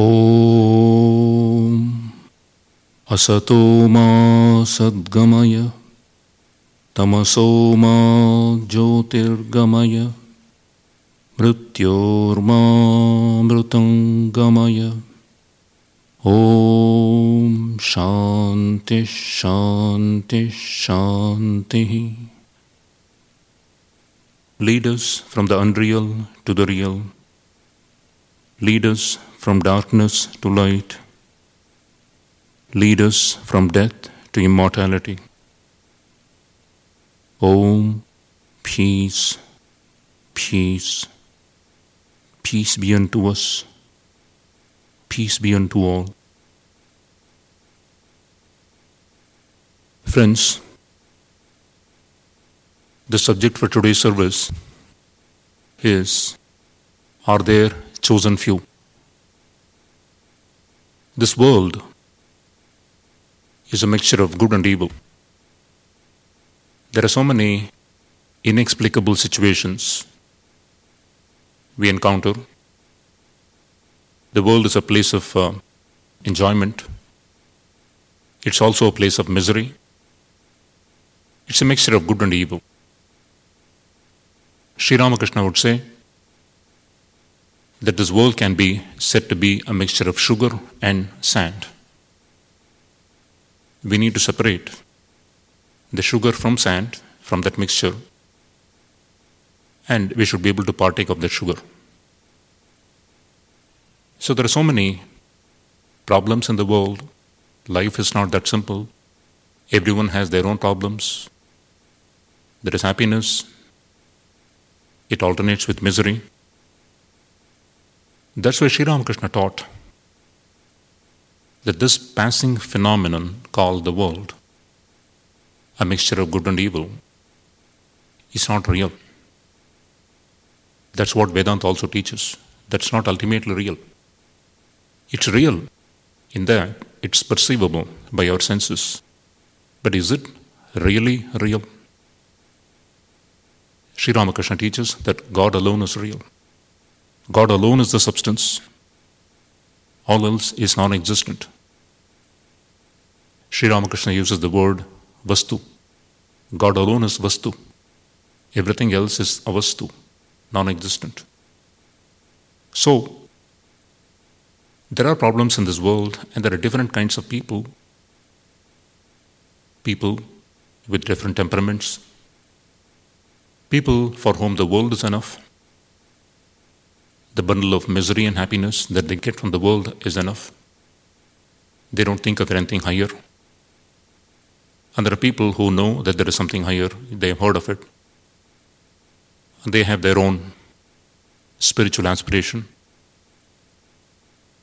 ॐ असतो मा सद्गमय तमसो मा ज्योतिर्गमय मृत्योर्मामृतं गमय ॐ शान्तिः शान्तिः शान्तिः Lead us from the unreal to the real. Lead us from darkness to light. Lead us from death to immortality. Om, peace, peace, peace be unto us, peace be unto all. Friends, the subject for today's service is Are there chosen few? This world is a mixture of good and evil. There are so many inexplicable situations we encounter. The world is a place of uh, enjoyment, it's also a place of misery. It's a mixture of good and evil. Sri Ramakrishna would say that this world can be said to be a mixture of sugar and sand. We need to separate the sugar from sand from that mixture, and we should be able to partake of that sugar. So, there are so many problems in the world. Life is not that simple. Everyone has their own problems. There is happiness, it alternates with misery. That's why Sri Ramakrishna taught that this passing phenomenon called the world, a mixture of good and evil, is not real. That's what Vedanta also teaches. That's not ultimately real. It's real in that it's perceivable by our senses. But is it really real? Sri Ramakrishna teaches that God alone is real. God alone is the substance, all else is non existent. Sri Ramakrishna uses the word Vastu. God alone is Vastu. Everything else is Avastu, non existent. So, there are problems in this world, and there are different kinds of people. People with different temperaments, people for whom the world is enough. The bundle of misery and happiness that they get from the world is enough. They don't think of anything higher. And there are people who know that there is something higher, they have heard of it. And they have their own spiritual aspiration.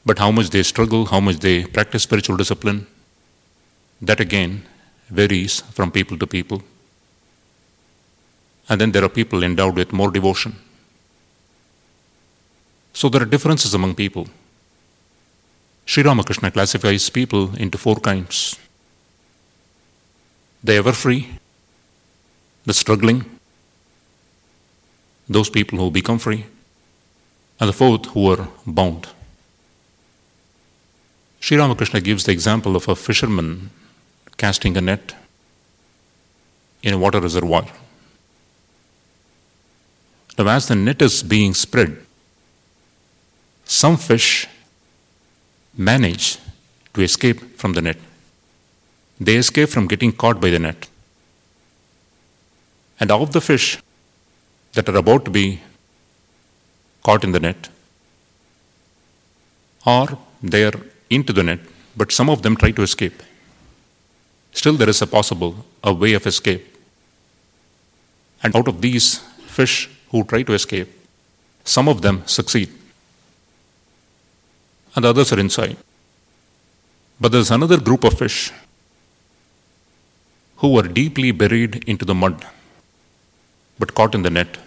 But how much they struggle, how much they practice spiritual discipline, that again varies from people to people. And then there are people endowed with more devotion. So there are differences among people. Sri Ramakrishna classifies people into four kinds the ever free, the struggling, those people who become free, and the fourth who are bound. Sri Ramakrishna gives the example of a fisherman casting a net in a water reservoir. Now, as the net is being spread, some fish manage to escape from the net. They escape from getting caught by the net. And of the fish that are about to be caught in the net, or they are into the net, but some of them try to escape. Still, there is a possible a way of escape. And out of these fish who try to escape, some of them succeed, and the others are inside. But there's another group of fish who are deeply buried into the mud, but caught in the net,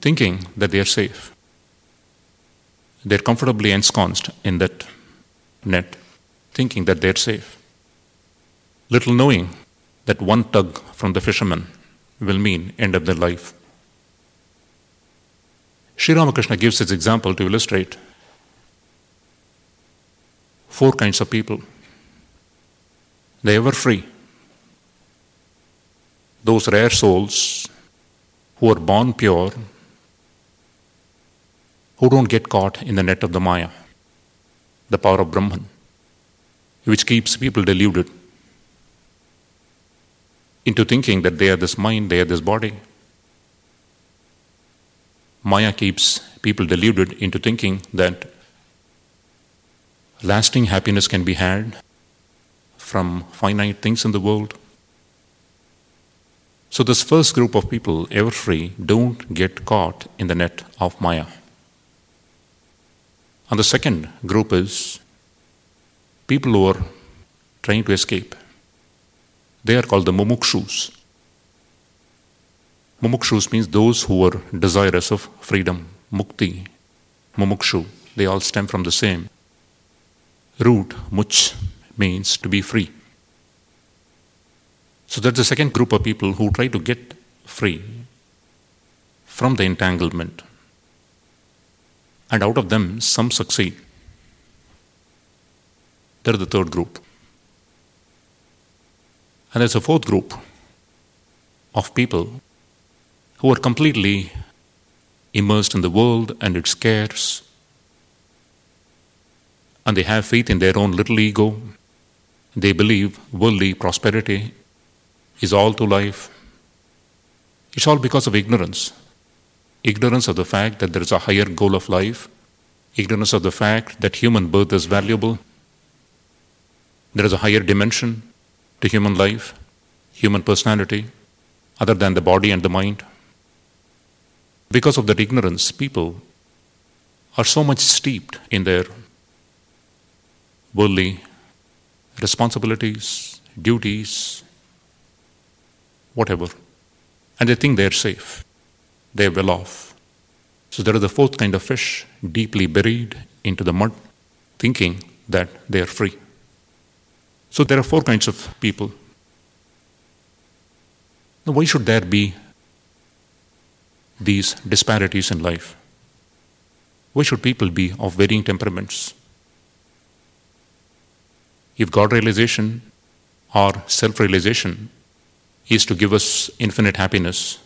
thinking that they are safe. They're comfortably ensconced in that net, thinking that they're safe. Little knowing that one tug from the fisherman will mean end of their life. Sri Ramakrishna gives this example to illustrate four kinds of people they were free, those rare souls who are born pure, who don't get caught in the net of the Maya, the power of Brahman, which keeps people deluded into thinking that they are this mind, they are this body. Maya keeps people deluded into thinking that lasting happiness can be had from finite things in the world. So, this first group of people, ever free, don't get caught in the net of Maya. And the second group is people who are trying to escape. They are called the mumukshus. Mumukshus means those who are desirous of freedom, mukti, mumukshu. They all stem from the same root, much means to be free. So that's the second group of people who try to get free from the entanglement. And out of them, some succeed. They're the third group. And there's a fourth group of people who are completely immersed in the world and its cares, and they have faith in their own little ego. They believe worldly prosperity is all to life. It's all because of ignorance. Ignorance of the fact that there is a higher goal of life, ignorance of the fact that human birth is valuable. There is a higher dimension to human life, human personality, other than the body and the mind. Because of that ignorance, people are so much steeped in their worldly responsibilities, duties, whatever. And they think they're safe, they're well off. So there is the fourth kind of fish, deeply buried into the mud, thinking that they are free. So there are four kinds of people. Now, why should there be these disparities in life? Why should people be of varying temperaments? If God realization or self realization is to give us infinite happiness,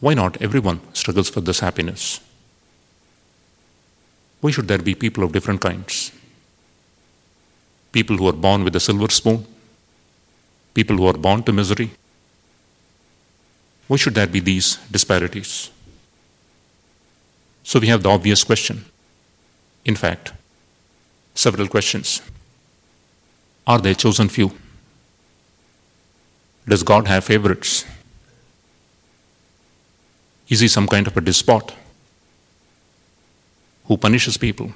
why not everyone struggles for this happiness? Why should there be people of different kinds? People who are born with a silver spoon, people who are born to misery. Why should there be these disparities? So we have the obvious question. In fact, several questions. Are they chosen few? Does God have favorites? Is he some kind of a despot who punishes people,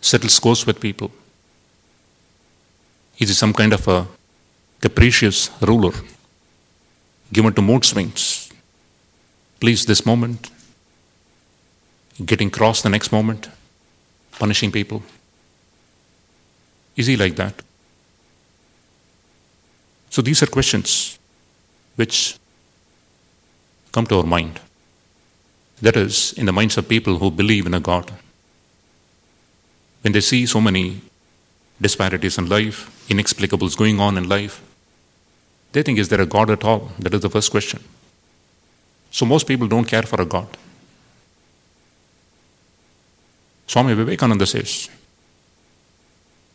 settles scores with people? Is he some kind of a capricious ruler given to mood swings? Please this moment, getting cross the next moment, punishing people? Is he like that? So these are questions which come to our mind. That is, in the minds of people who believe in a God. When they see so many disparities in life, inexplicables going on in life, they think, is there a God at all? That is the first question. So most people don't care for a God. Swami Vivekananda says,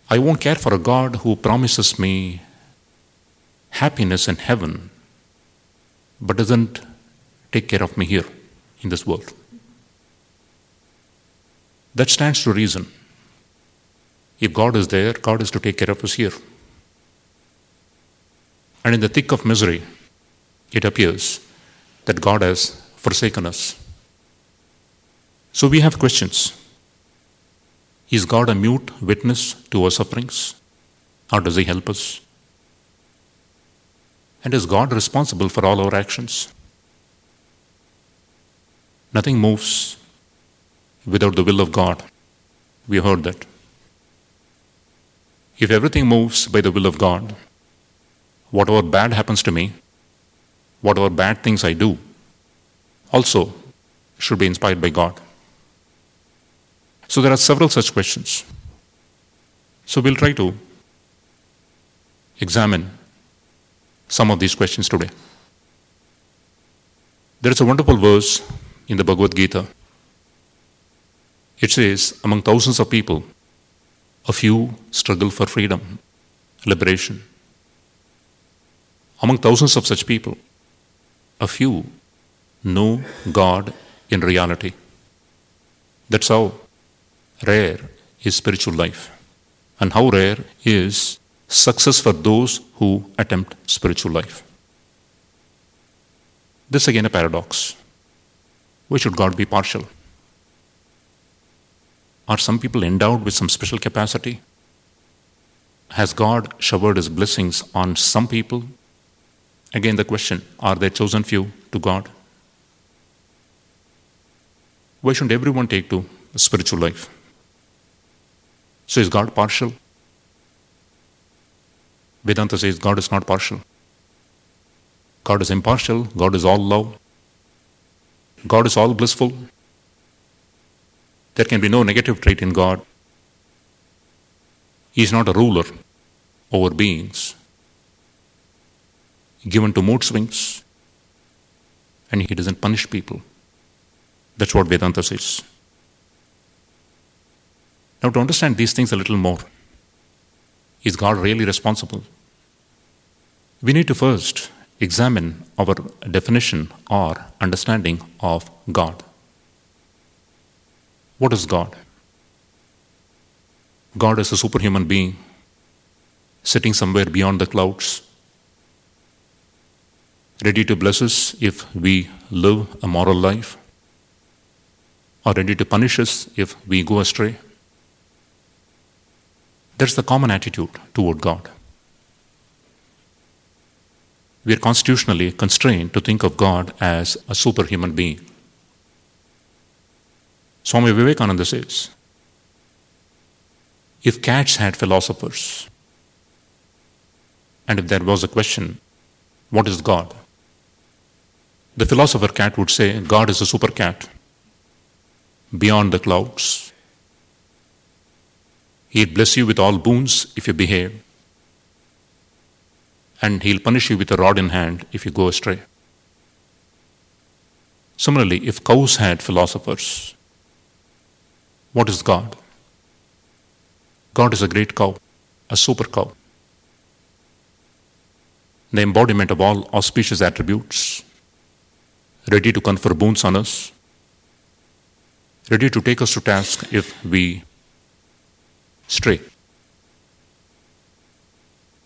I won't care for a God who promises me happiness in heaven, but doesn't take care of me here in this world. That stands to reason. If God is there, God is to take care of us here. And in the thick of misery, it appears that God has forsaken us. So we have questions. Is God a mute witness to our sufferings? Or does He help us? And is God responsible for all our actions? Nothing moves without the will of God. We heard that. If everything moves by the will of God, whatever bad happens to me, whatever bad things I do, also should be inspired by God. So there are several such questions. So we'll try to examine some of these questions today. There is a wonderful verse in the Bhagavad Gita. It says, Among thousands of people, a few struggle for freedom, liberation. Among thousands of such people, a few know God in reality. That's how rare is spiritual life, and how rare is success for those who attempt spiritual life. This again a paradox. Why should God be partial? Are some people endowed with some special capacity? Has God showered his blessings on some people? Again, the question are there chosen few to God? Why shouldn't everyone take to spiritual life? So, is God partial? Vedanta says God is not partial. God is impartial, God is all love, God is all blissful. There can be no negative trait in God. He is not a ruler over beings, given to mood swings, and he doesn't punish people. That's what Vedanta says. Now, to understand these things a little more, is God really responsible? We need to first examine our definition or understanding of God. What is God? God is a superhuman being sitting somewhere beyond the clouds, ready to bless us if we live a moral life, or ready to punish us if we go astray. That's the common attitude toward God. We are constitutionally constrained to think of God as a superhuman being. Swami Vivekananda says if cats had philosophers, and if there was a question, what is God? The philosopher cat would say, God is a super cat beyond the clouds. He'll bless you with all boons if you behave, and he'll punish you with a rod in hand if you go astray. Similarly, if cows had philosophers, what is God? God is a great cow, a super cow, the embodiment of all auspicious attributes, ready to confer boons on us, ready to take us to task if we stray.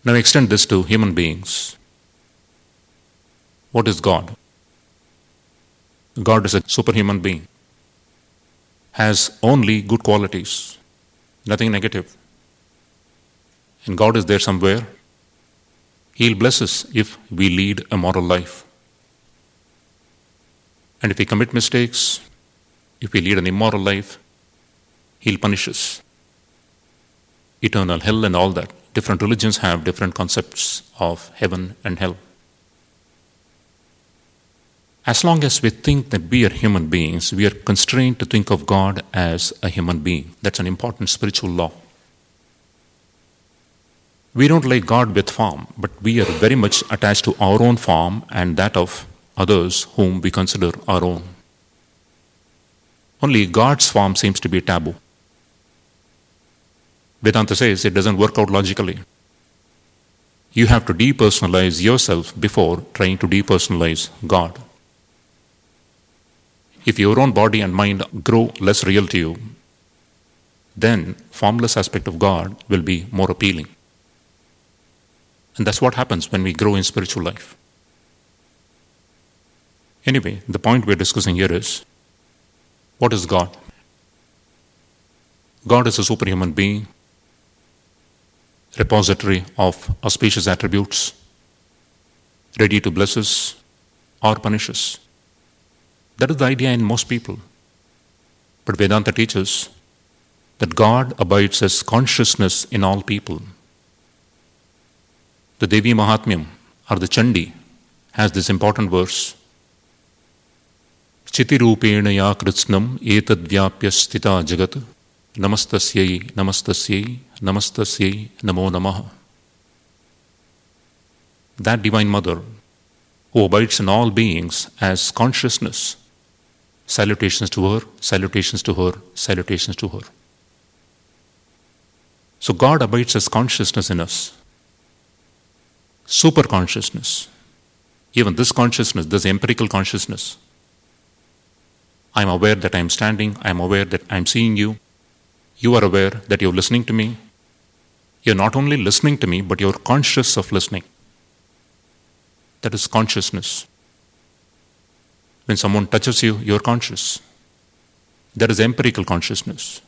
Now extend this to human beings. What is God? God is a superhuman being, has only good qualities, nothing negative. And God is there somewhere. He'll bless us if we lead a moral life. And if we commit mistakes, if we lead an immoral life, He'll punish us. Eternal hell and all that. Different religions have different concepts of heaven and hell. As long as we think that we are human beings, we are constrained to think of God as a human being. That's an important spiritual law. We don't like God with form, but we are very much attached to our own form and that of others whom we consider our own. Only God's form seems to be taboo. Vedanta says it doesn't work out logically. You have to depersonalize yourself before trying to depersonalize God. If your own body and mind grow less real to you, then formless aspect of God will be more appealing. And that's what happens when we grow in spiritual life. Anyway, the point we're discussing here is what is God? God is a superhuman being, repository of auspicious attributes, ready to bless us or punish us. That is the idea in most people. But Vedanta teaches that God abides as consciousness in all people. The Devi Mahatmyam or the Chandi has this important verse चितिरूपेण या कृत्स्नम् एतद्व्याप्य स्थिता जगत् नमस्तस्यै नमस्तस्यै Namastasye Namo Namaha. That Divine Mother, who abides in all beings as consciousness, salutations to her, salutations to her, salutations to her. So God abides as consciousness in us, super consciousness. Even this consciousness, this empirical consciousness. I'm aware that I'm standing, I'm aware that I'm seeing you. You are aware that you're listening to me. You're not only listening to me, but you're conscious of listening. That is consciousness. When someone touches you, you're conscious. That is empirical consciousness,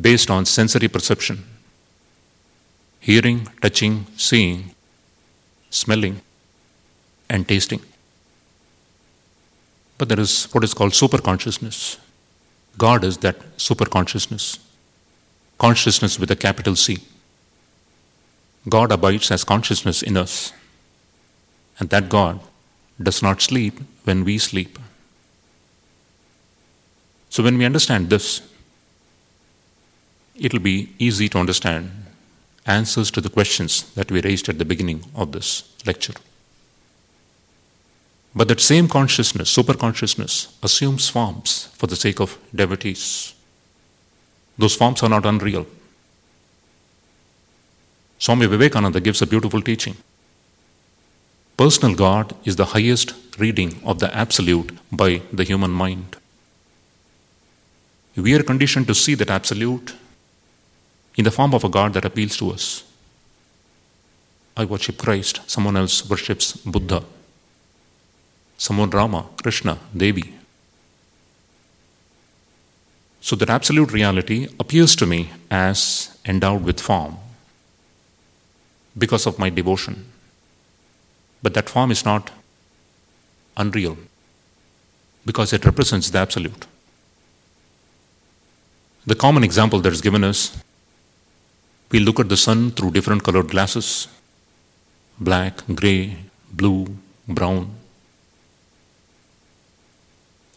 based on sensory perception hearing, touching, seeing, smelling, and tasting. But there is what is called super consciousness. God is that super consciousness, consciousness with a capital C. God abides as consciousness in us, and that God does not sleep when we sleep. So, when we understand this, it will be easy to understand answers to the questions that we raised at the beginning of this lecture. But that same consciousness, super consciousness, assumes forms for the sake of devotees. Those forms are not unreal. Swami Vivekananda gives a beautiful teaching. Personal God is the highest reading of the Absolute by the human mind. We are conditioned to see that Absolute in the form of a God that appeals to us. I worship Christ, someone else worships Buddha, someone Rama, Krishna, Devi. So that absolute reality appears to me as endowed with form because of my devotion. But that form is not unreal because it represents the absolute. The common example that is given is we look at the sun through different colored glasses black, gray, blue, brown.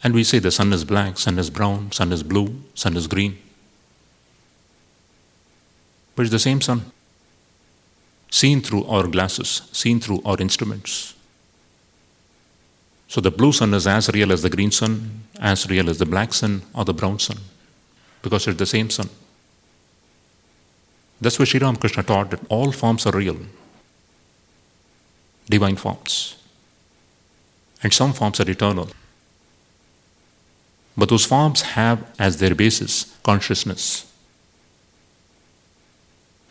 And we say the sun is black, sun is brown, sun is blue, sun is green. But it's the same sun, seen through our glasses, seen through our instruments. So the blue sun is as real as the green sun, as real as the black sun or the brown sun, because it's the same sun. That's why Sri Ramakrishna taught that all forms are real, divine forms. And some forms are eternal. But those forms have as their basis consciousness.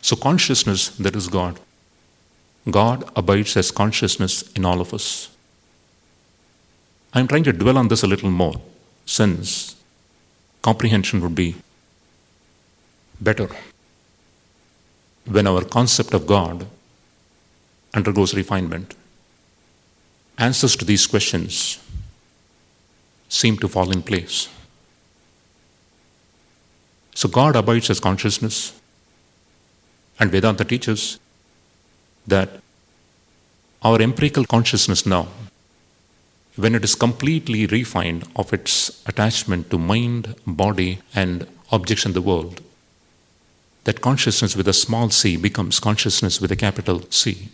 So, consciousness, that is God. God abides as consciousness in all of us. I'm trying to dwell on this a little more since comprehension would be better when our concept of God undergoes refinement, answers to these questions seem to fall in place. So, God abides as consciousness, and Vedanta teaches that our empirical consciousness now, when it is completely refined of its attachment to mind, body, and objects in the world, that consciousness with a small c becomes consciousness with a capital C.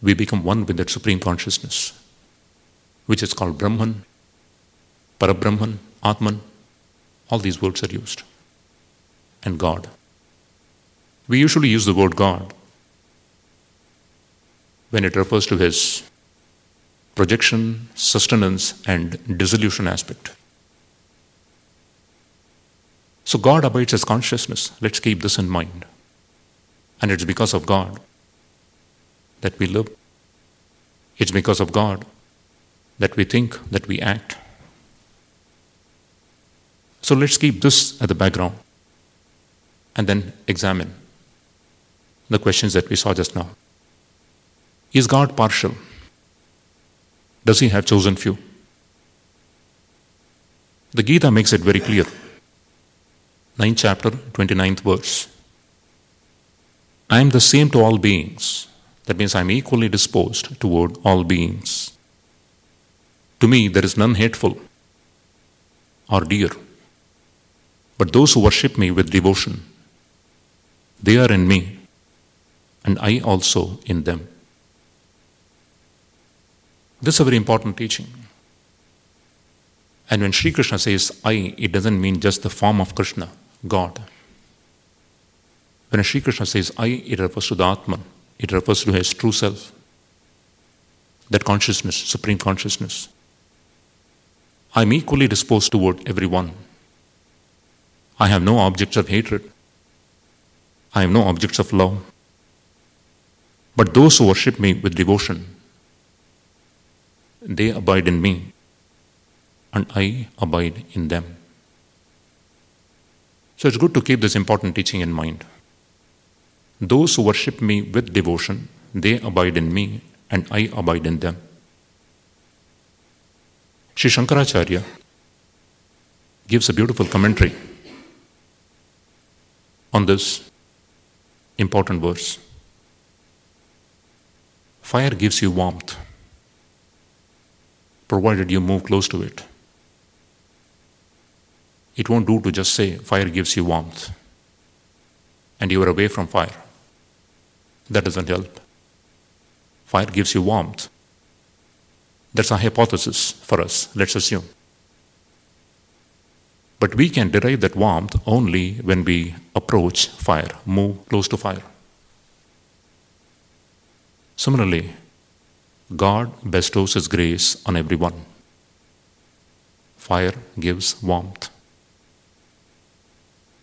We become one with that supreme consciousness, which is called Brahman, Parabrahman, Atman. All these words are used. And God. We usually use the word God when it refers to His projection, sustenance, and dissolution aspect. So God abides as consciousness. Let's keep this in mind. And it's because of God that we live. It's because of God that we think, that we act. So let's keep this at the background and then examine the questions that we saw just now. Is God partial? Does he have chosen few? The Gita makes it very clear 9th chapter, 29th verse. I am the same to all beings. That means I am equally disposed toward all beings. To me, there is none hateful or dear, but those who worship me with devotion. they are in me, and I also in them. This is a very important teaching. And when Sri Krishna says I, it doesn't mean just the form of Krishna, God. When Sri Krishna says I, it refers to the Atman, it refers to his true self, that consciousness, supreme consciousness. I'm equally disposed toward everyone. I have no objects of hatred. I have no objects of love. But those who worship me with devotion, they abide in me, and I abide in them. So it's good to keep this important teaching in mind. Those who worship me with devotion, they abide in me, and I abide in them. Sri Shankaracharya gives a beautiful commentary on this important verse. Fire gives you warmth, provided you move close to it. It won't do to just say fire gives you warmth and you are away from fire. That doesn't help. Fire gives you warmth. That's a hypothesis for us, let's assume. But we can derive that warmth only when we approach fire, move close to fire. Similarly, God bestows His grace on everyone. Fire gives warmth.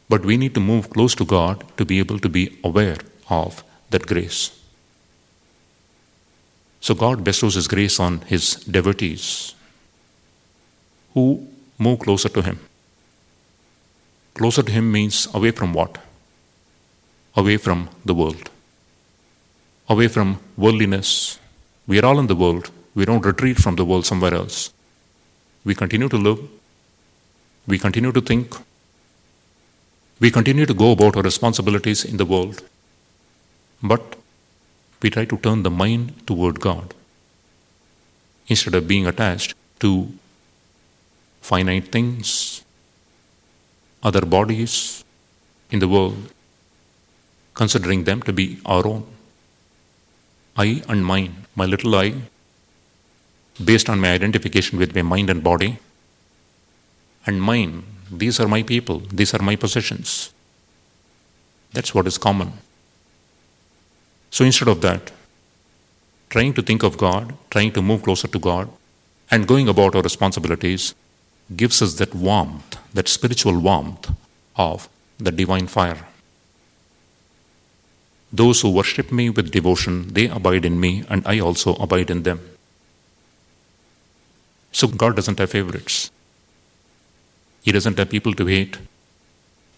But we need to move close to God to be able to be aware of that grace. So God bestows His grace on His devotees who move closer to Him. Closer to Him means away from what? Away from the world, away from worldliness. We are all in the world. We don't retreat from the world somewhere else. We continue to live. We continue to think. We continue to go about our responsibilities in the world. But we try to turn the mind toward God instead of being attached to finite things, other bodies in the world, considering them to be our own. I and mine, my little I, based on my identification with my mind and body, and mine, these are my people, these are my possessions. That's what is common. So instead of that, trying to think of God, trying to move closer to God, and going about our responsibilities gives us that warmth, that spiritual warmth of the divine fire. Those who worship me with devotion, they abide in me, and I also abide in them. So God doesn't have favorites. He doesn't have people to hate.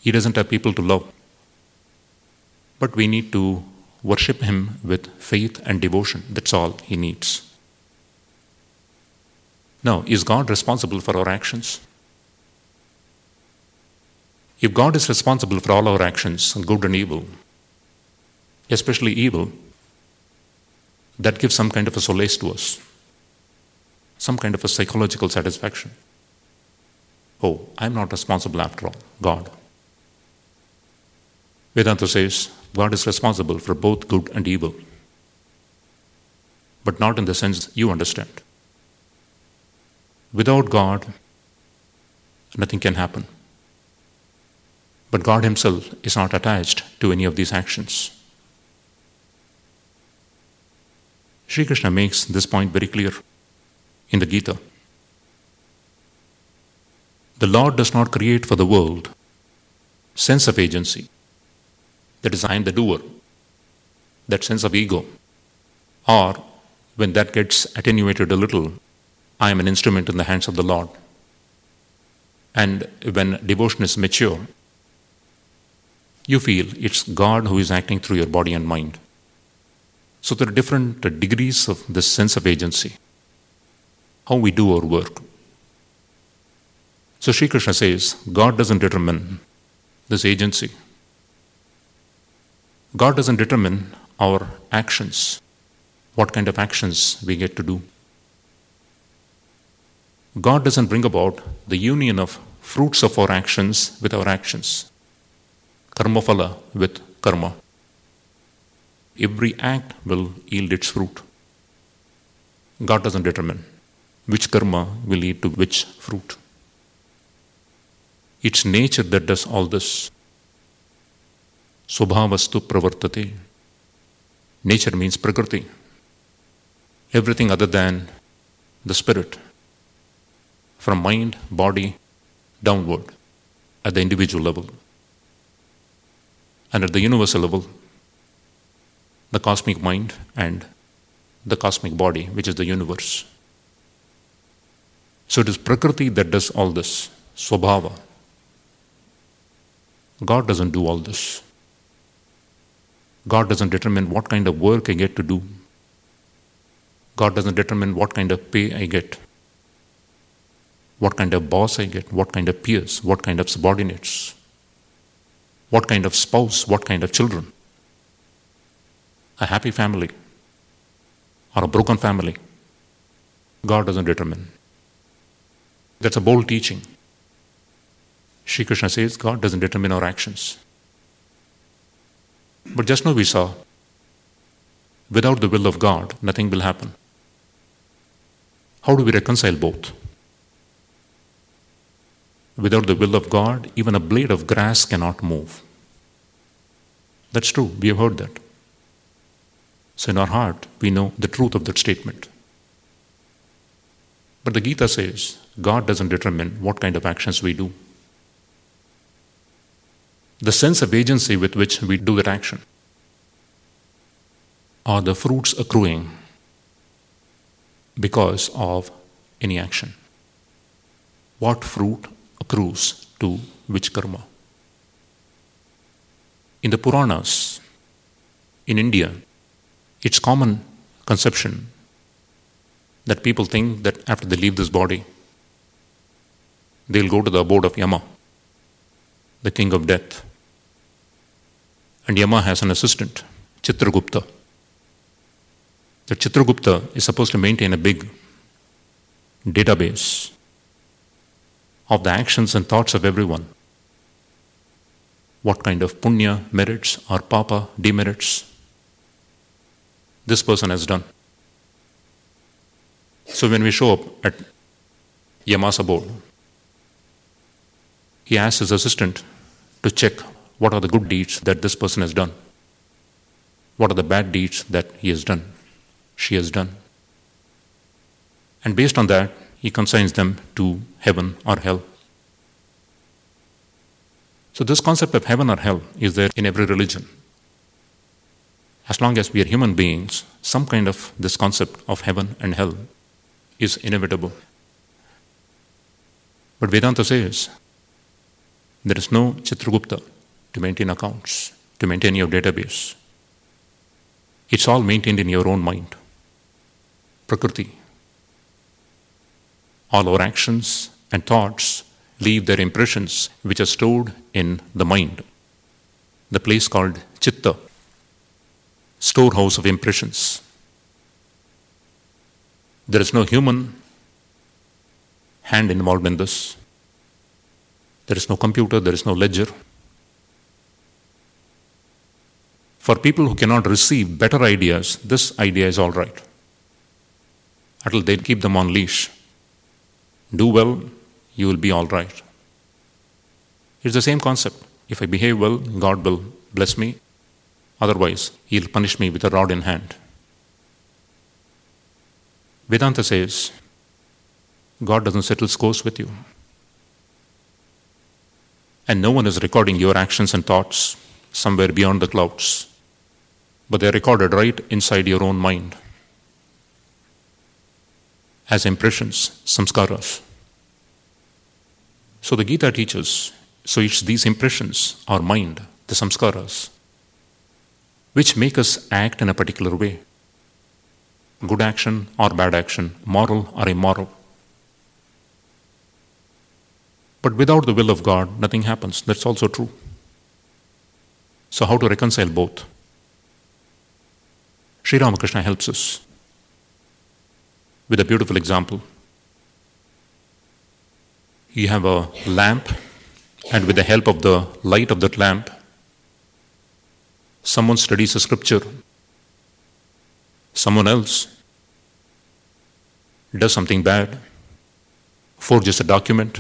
He doesn't have people to love. But we need to worship Him with faith and devotion. That's all He needs. Now, is God responsible for our actions? If God is responsible for all our actions, good and evil, especially evil, that gives some kind of a solace to us, some kind of a psychological satisfaction. Oh, I'm not responsible after all, God. Vedanta says God is responsible for both good and evil, but not in the sense you understand. Without God, nothing can happen. But God Himself is not attached to any of these actions. Sri Krishna makes this point very clear in the Gita. The Lord does not create for the world sense of agency. That is, I am the doer. That sense of ego. Or, when that gets attenuated a little, I am an instrument in the hands of the Lord. And when devotion is mature, you feel it's God who is acting through your body and mind. So there are different degrees of this sense of agency, how we do our work. So Sri Krishna says God doesn't determine this agency. God doesn't determine our actions, what kind of actions we get to do. God doesn't bring about the union of fruits of our actions with our actions, karmaphala with karma. Every act will yield its fruit. God doesn't determine which karma will lead to which fruit. It's nature that does all this. Swabhavastu pravartate. Nature means prakriti. Everything other than the spirit. From mind, body, downward, at the individual level. And at the universal level, the cosmic mind and the cosmic body, which is the universe. So it is Prakriti that does all this, Swabhava. God doesn't do all this. God doesn't determine what kind of work I get to do. God doesn't determine what kind of pay I get, what kind of boss I get, what kind of peers, what kind of subordinates, what kind of spouse, what kind of children. A happy family or a broken family, God doesn't determine. That's a bold teaching. Sri Krishna says God doesn't determine our actions. But just now we saw without the will of God, nothing will happen. How do we reconcile both? Without the will of God, even a blade of grass cannot move. That's true, we have heard that. So, in our heart, we know the truth of that statement. But the Gita says God doesn't determine what kind of actions we do. The sense of agency with which we do that action are the fruits accruing because of any action. What fruit accrues to which karma? In the Puranas, in India, it's common conception that people think that after they leave this body, they'll go to the abode of Yama, the king of death. And Yama has an assistant, Chitragupta. The Chitragupta is supposed to maintain a big database of the actions and thoughts of everyone. What kind of punya merits or papa demerits this person has done. So when we show up at Yama's abode, he asks his assistant to check what are the good deeds that this person has done, what are the bad deeds that he has done, she has done. And based on that, he consigns them to heaven or hell. So, this concept of heaven or hell is there in every religion as long as we are human beings, some kind of this concept of heaven and hell is inevitable. But Vedanta says there is no Chitragupta to maintain accounts, to maintain your database. It's all maintained in your own mind. Prakriti. All our actions and thoughts leave their impressions which are stored in the mind, the place called Chitta storehouse of impressions. There is no human hand involved in this. There is no computer, there is no ledger. For people who cannot receive better ideas, this idea is all right. Until they keep them on leash. Do well, you will be all right. It's the same concept. If I behave well, God will bless me. Otherwise, he'll punish me with a rod in hand. Vedanta says God doesn't settle scores with you. And no one is recording your actions and thoughts somewhere beyond the clouds, but they're recorded right inside your own mind as impressions, samskaras. So the Gita teaches so it's these impressions, our mind, the samskaras, which make us act in a particular way good action or bad action, moral or immoral. But without the will of God, nothing happens. That's also true. So, how to reconcile both? Sri Ramakrishna helps us with a beautiful example. You have a lamp, and with the help of the light of that lamp, someone studies a scripture, someone else does something bad, forges a document.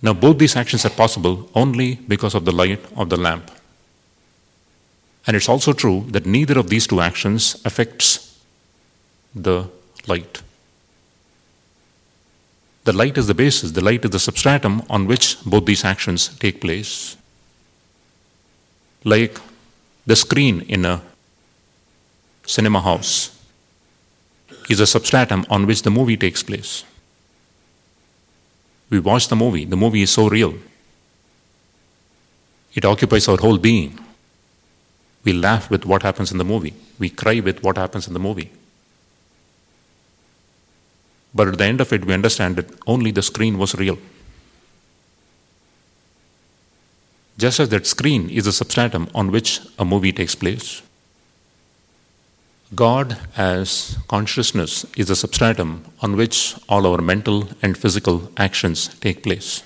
Now, both these actions are possible only because of the light of the lamp. And it's also true that neither of these two actions affects the light. The light is the basis, the light is the substratum on which both these actions take place. Like the screen in a cinema house is a substratum on which the movie takes place. We watch the movie, the movie is so real. It occupies our whole being. We laugh with what happens in the movie, we cry with what happens in the movie. But at the end of it, we understand that only the screen was real. Just as that screen is a substratum on which a movie takes place, God as consciousness is a substratum on which all our mental and physical actions take place.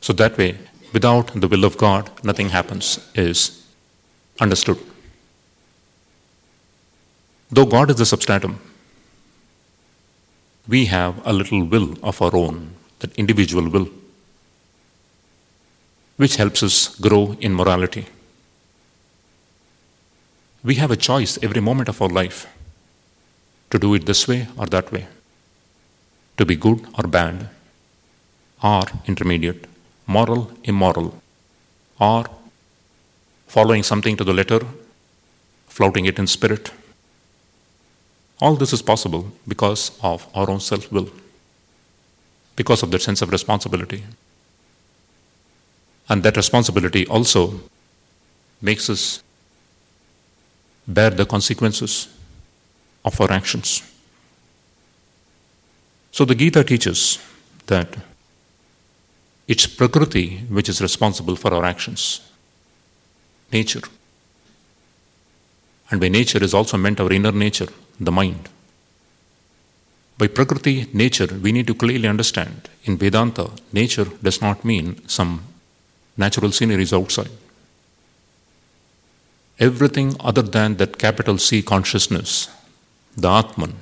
So, that way, without the will of God, nothing happens, is understood. Though God is the substratum, we have a little will of our own, that individual will, which helps us grow in morality. We have a choice every moment of our life to do it this way or that way, to be good or bad, or intermediate, moral, immoral, or following something to the letter, flouting it in spirit all this is possible because of our own self will, because of that sense of responsibility. And that responsibility also makes us bear the consequences of our actions. So the Gita teaches that it's Prakriti which is responsible for our actions, nature. And by nature is also meant our inner nature, the mind. By Prakriti, nature, we need to clearly understand in Vedanta, nature does not mean some natural sceneries outside. Everything other than that capital C consciousness, the Atman,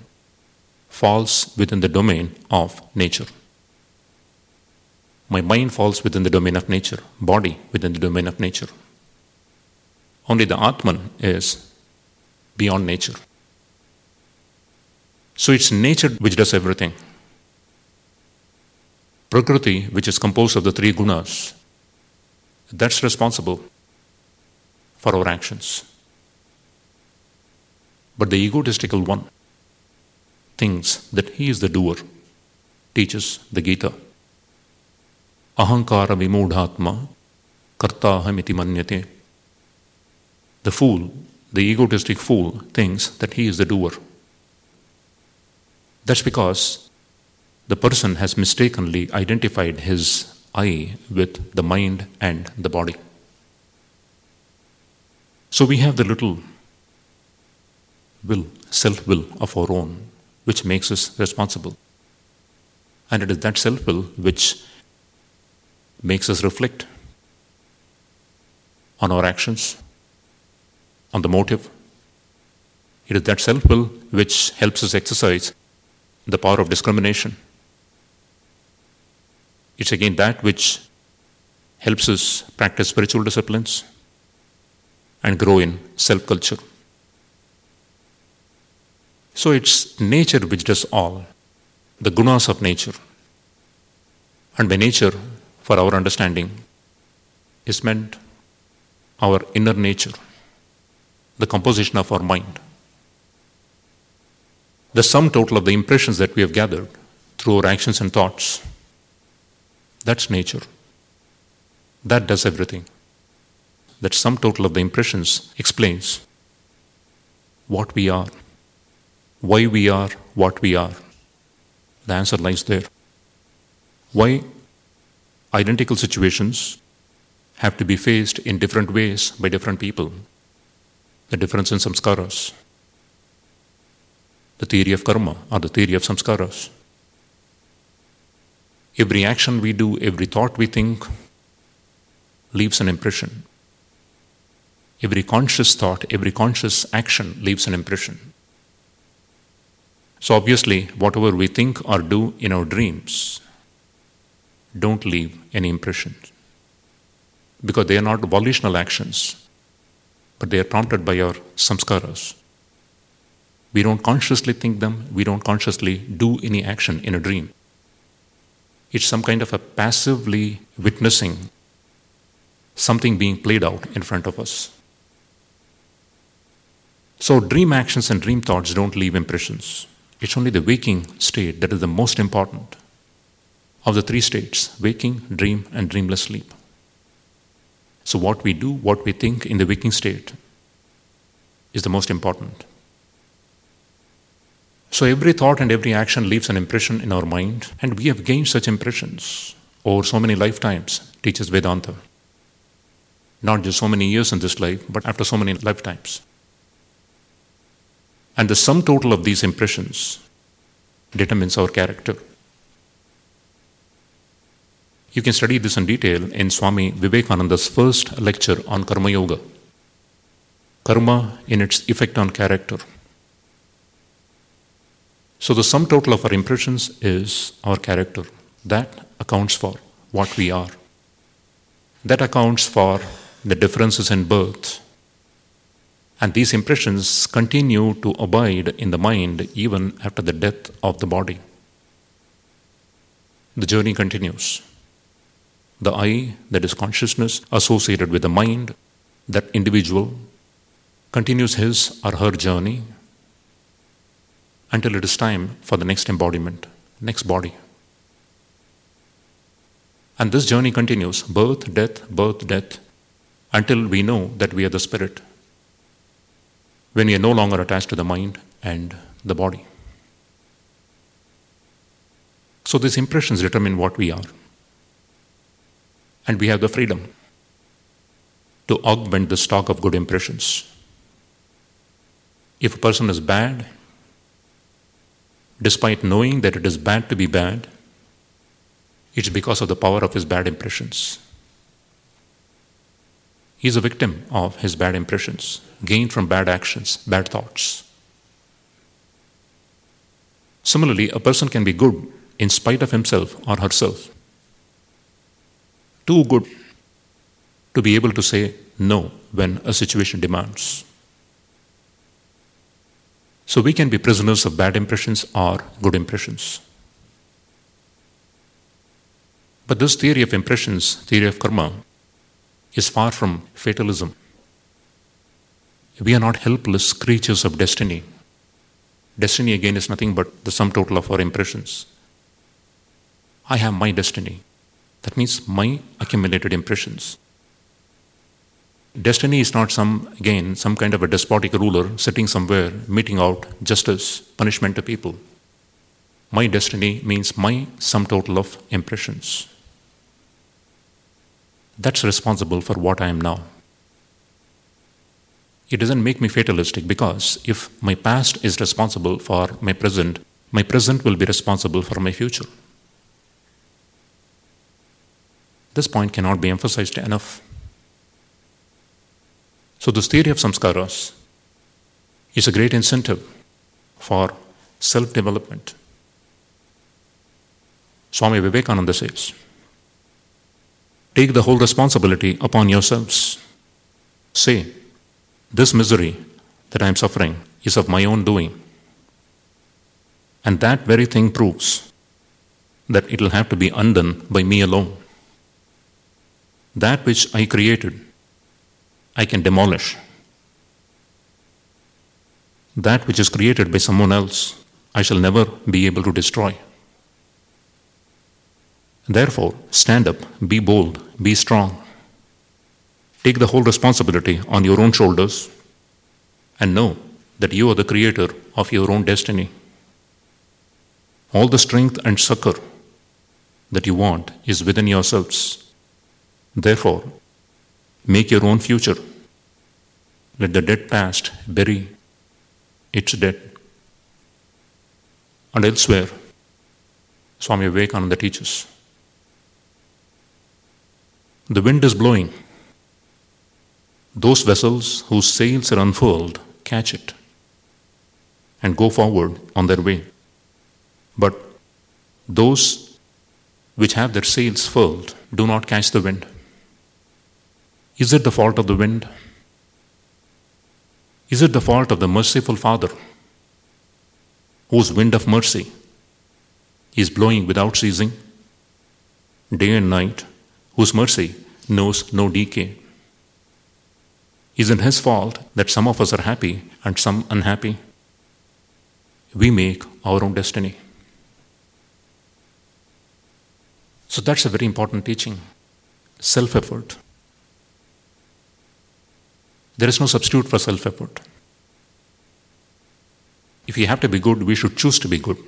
falls within the domain of nature. My mind falls within the domain of nature, body within the domain of nature. Only the Atman is beyond nature. So it's nature which does everything. Prakriti, which is composed of the three gunas, that's responsible for our actions. But the egotistical one thinks that he is the doer, teaches the Gita. Ahankara vimudhatma kartahamiti manyate. The fool, the egotistic fool, thinks that he is the doer. That's because the person has mistakenly identified his I with the mind and the body. So we have the little will, self will of our own, which makes us responsible. And it is that self will which makes us reflect on our actions, on the motive. It is that self will which helps us exercise the power of discrimination. It's again that which helps us practice spiritual disciplines and grow in self culture. So it's nature which does all, the gunas of nature. And by nature, for our understanding, is meant our inner nature, the composition of our mind the sum total of the impressions that we have gathered through our actions and thoughts. That's nature. That does everything. That sum total of the impressions explains what we are, why we are what we are. The answer lies there. Why identical situations have to be faced in different ways by different people. The difference in samskaras, the theory of karma or the theory of samskaras. Every action we do, every thought we think, leaves an impression. Every conscious thought, every conscious action leaves an impression. So, obviously, whatever we think or do in our dreams don't leave any impression because they are not volitional actions, but they are prompted by our samskaras. We don't consciously think them, we don't consciously do any action in a dream. It's some kind of a passively witnessing something being played out in front of us. So, dream actions and dream thoughts don't leave impressions. It's only the waking state that is the most important of the three states waking, dream, and dreamless sleep. So, what we do, what we think in the waking state is the most important. So, every thought and every action leaves an impression in our mind, and we have gained such impressions over so many lifetimes, teaches Vedanta. Not just so many years in this life, but after so many lifetimes. And the sum total of these impressions determines our character. You can study this in detail in Swami Vivekananda's first lecture on Karma Yoga. Karma in its effect on character. So, the sum total of our impressions is our character. That accounts for what we are. That accounts for the differences in birth. And these impressions continue to abide in the mind even after the death of the body. The journey continues. The I, that is consciousness associated with the mind, that individual, continues his or her journey until it is time for the next embodiment, next body. And this journey continues birth, death, birth, death, until we know that we are the spirit, when we are no longer attached to the mind and the body. So, these impressions determine what we are. And we have the freedom to augment the stock of good impressions. If a person is bad, despite knowing that it is bad to be bad, it's because of the power of his bad impressions. He is a victim of his bad impressions, gained from bad actions, bad thoughts. Similarly, a person can be good in spite of himself or herself. Too good to be able to say no when a situation demands. So we can be prisoners of bad impressions or good impressions. But this theory of impressions, theory of karma, is far from fatalism. We are not helpless creatures of destiny. Destiny, again, is nothing but the sum total of our impressions. I have my destiny. That means my accumulated impressions. Destiny is not some, again, some kind of a despotic ruler sitting somewhere meting out justice, punishment to people. My destiny means my sum total of impressions. That's responsible for what I am now. It doesn't make me fatalistic because if my past is responsible for my present, my present will be responsible for my future. This point cannot be emphasized enough. So, this theory of samskaras is a great incentive for self development. Swami Vivekananda says, Take the whole responsibility upon yourselves. Say, This misery that I am suffering is of my own doing. And that very thing proves that it will have to be undone by me alone. That which I created I can demolish. That which is created by someone else, I shall never be able to destroy. Therefore, stand up, be bold, be strong. Take the whole responsibility on your own shoulders and know that you are the creator of your own destiny. All the strength and succor that you want is within yourselves. Therefore, Make your own future. Let the dead past bury its dead. And elsewhere, Swami Vivekananda teaches The wind is blowing. Those vessels whose sails are unfurled catch it and go forward on their way. But those which have their sails furled do not catch the wind. Is it the fault of the wind? Is it the fault of the merciful Father, whose wind of mercy is blowing without ceasing, day and night, whose mercy knows no decay? Is it His fault that some of us are happy and some unhappy? We make our own destiny. So that's a very important teaching self effort. There is no substitute for self effort. If you have to be good, we should choose to be good.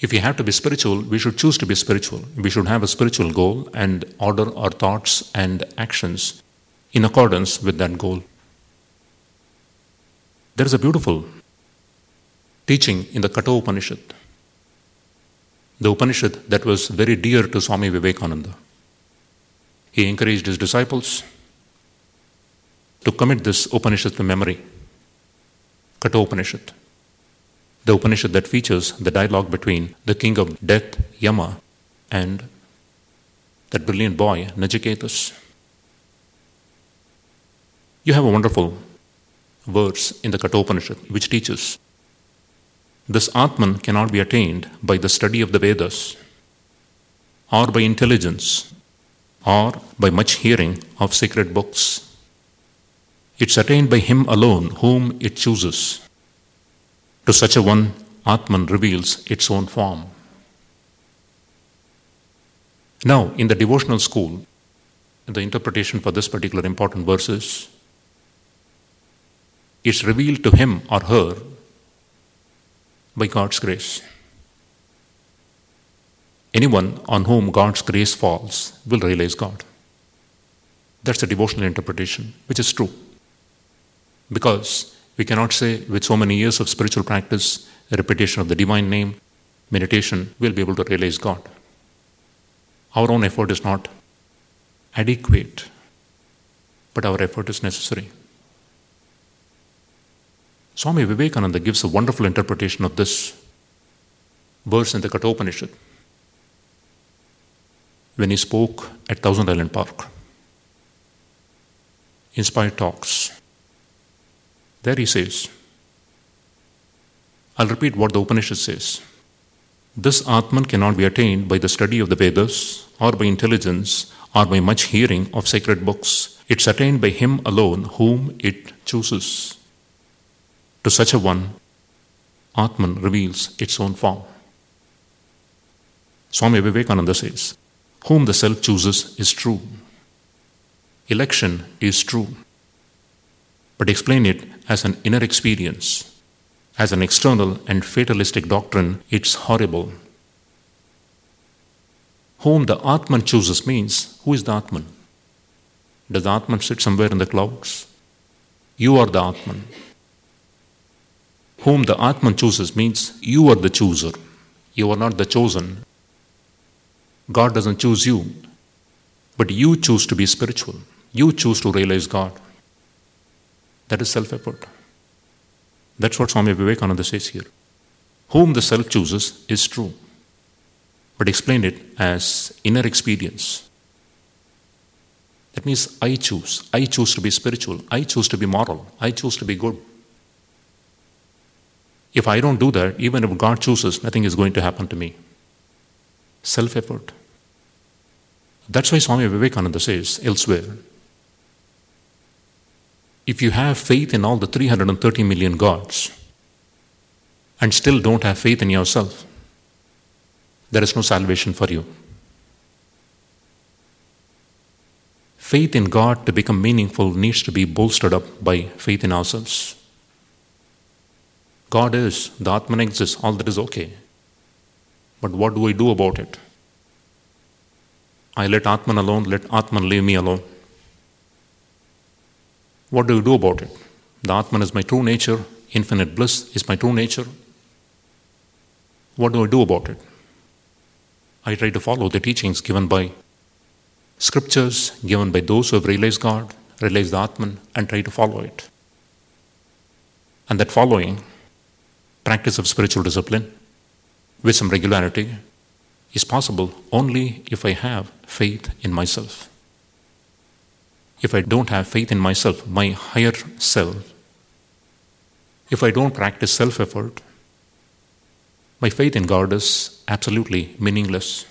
If you have to be spiritual, we should choose to be spiritual. We should have a spiritual goal and order our thoughts and actions in accordance with that goal. There is a beautiful teaching in the Katha Upanishad, the Upanishad that was very dear to Swami Vivekananda. He encouraged his disciples to commit this Upanishad to memory. Katha Upanishad, the Upanishad that features the dialogue between the king of death, Yama, and that brilliant boy, Nachiketas. You have a wonderful verse in the Katha Upanishad which teaches this Atman cannot be attained by the study of the Vedas, or by intelligence, or by much hearing of sacred books. It's attained by Him alone whom it chooses. To such a one, Atman reveals its own form. Now, in the devotional school, the interpretation for this particular important verse is it's revealed to him or her by God's grace. Anyone on whom God's grace falls will realize God. That's a devotional interpretation, which is true. Because we cannot say, with so many years of spiritual practice, repetition of the divine name, meditation, we'll be able to realize God. Our own effort is not adequate, but our effort is necessary. Swami Vivekananda gives a wonderful interpretation of this verse in the Kathopanishad when he spoke at Thousand Island Park. Inspired Talks. There he says, I'll repeat what the Upanishad says. This Atman cannot be attained by the study of the Vedas or by intelligence or by much hearing of sacred books. It's attained by Him alone whom it chooses. To such a one, Atman reveals its own form. Swami Vivekananda says, Whom the self chooses is true. Election is true. But explain it as an inner experience. As an external and fatalistic doctrine, it's horrible. Whom the Atman chooses means, who is the Atman? Does the Atman sit somewhere in the clouds? You are the Atman. Whom the Atman chooses means you are the chooser. You are not the chosen. God doesn't choose you, but you choose to be spiritual. You choose to realize God. That is self effort. That's what Swami Vivekananda says here. Whom the self chooses is true, but explain it as inner experience. That means I choose. I choose to be spiritual. I choose to be moral. I choose to be good. If I don't do that, even if God chooses, nothing is going to happen to me. Self effort. That's why Swami Vivekananda says elsewhere if you have faith in all the 330 million gods and still don't have faith in yourself, there is no salvation for you. Faith in God to become meaningful needs to be bolstered up by faith in ourselves. God is, the Atman exists, all that is okay. But what do I do about it? I let Atman alone, let Atman leave me alone. What do you do about it? The Atman is my true nature, infinite bliss is my true nature. What do I do about it? I try to follow the teachings given by scriptures given by those who have realized God, realized the Atman, and try to follow it. And that following, practice of spiritual discipline with some regularity, is possible only if I have faith in myself. If I don't have faith in myself, my higher self, if I don't practice self effort, my faith in God is absolutely meaningless.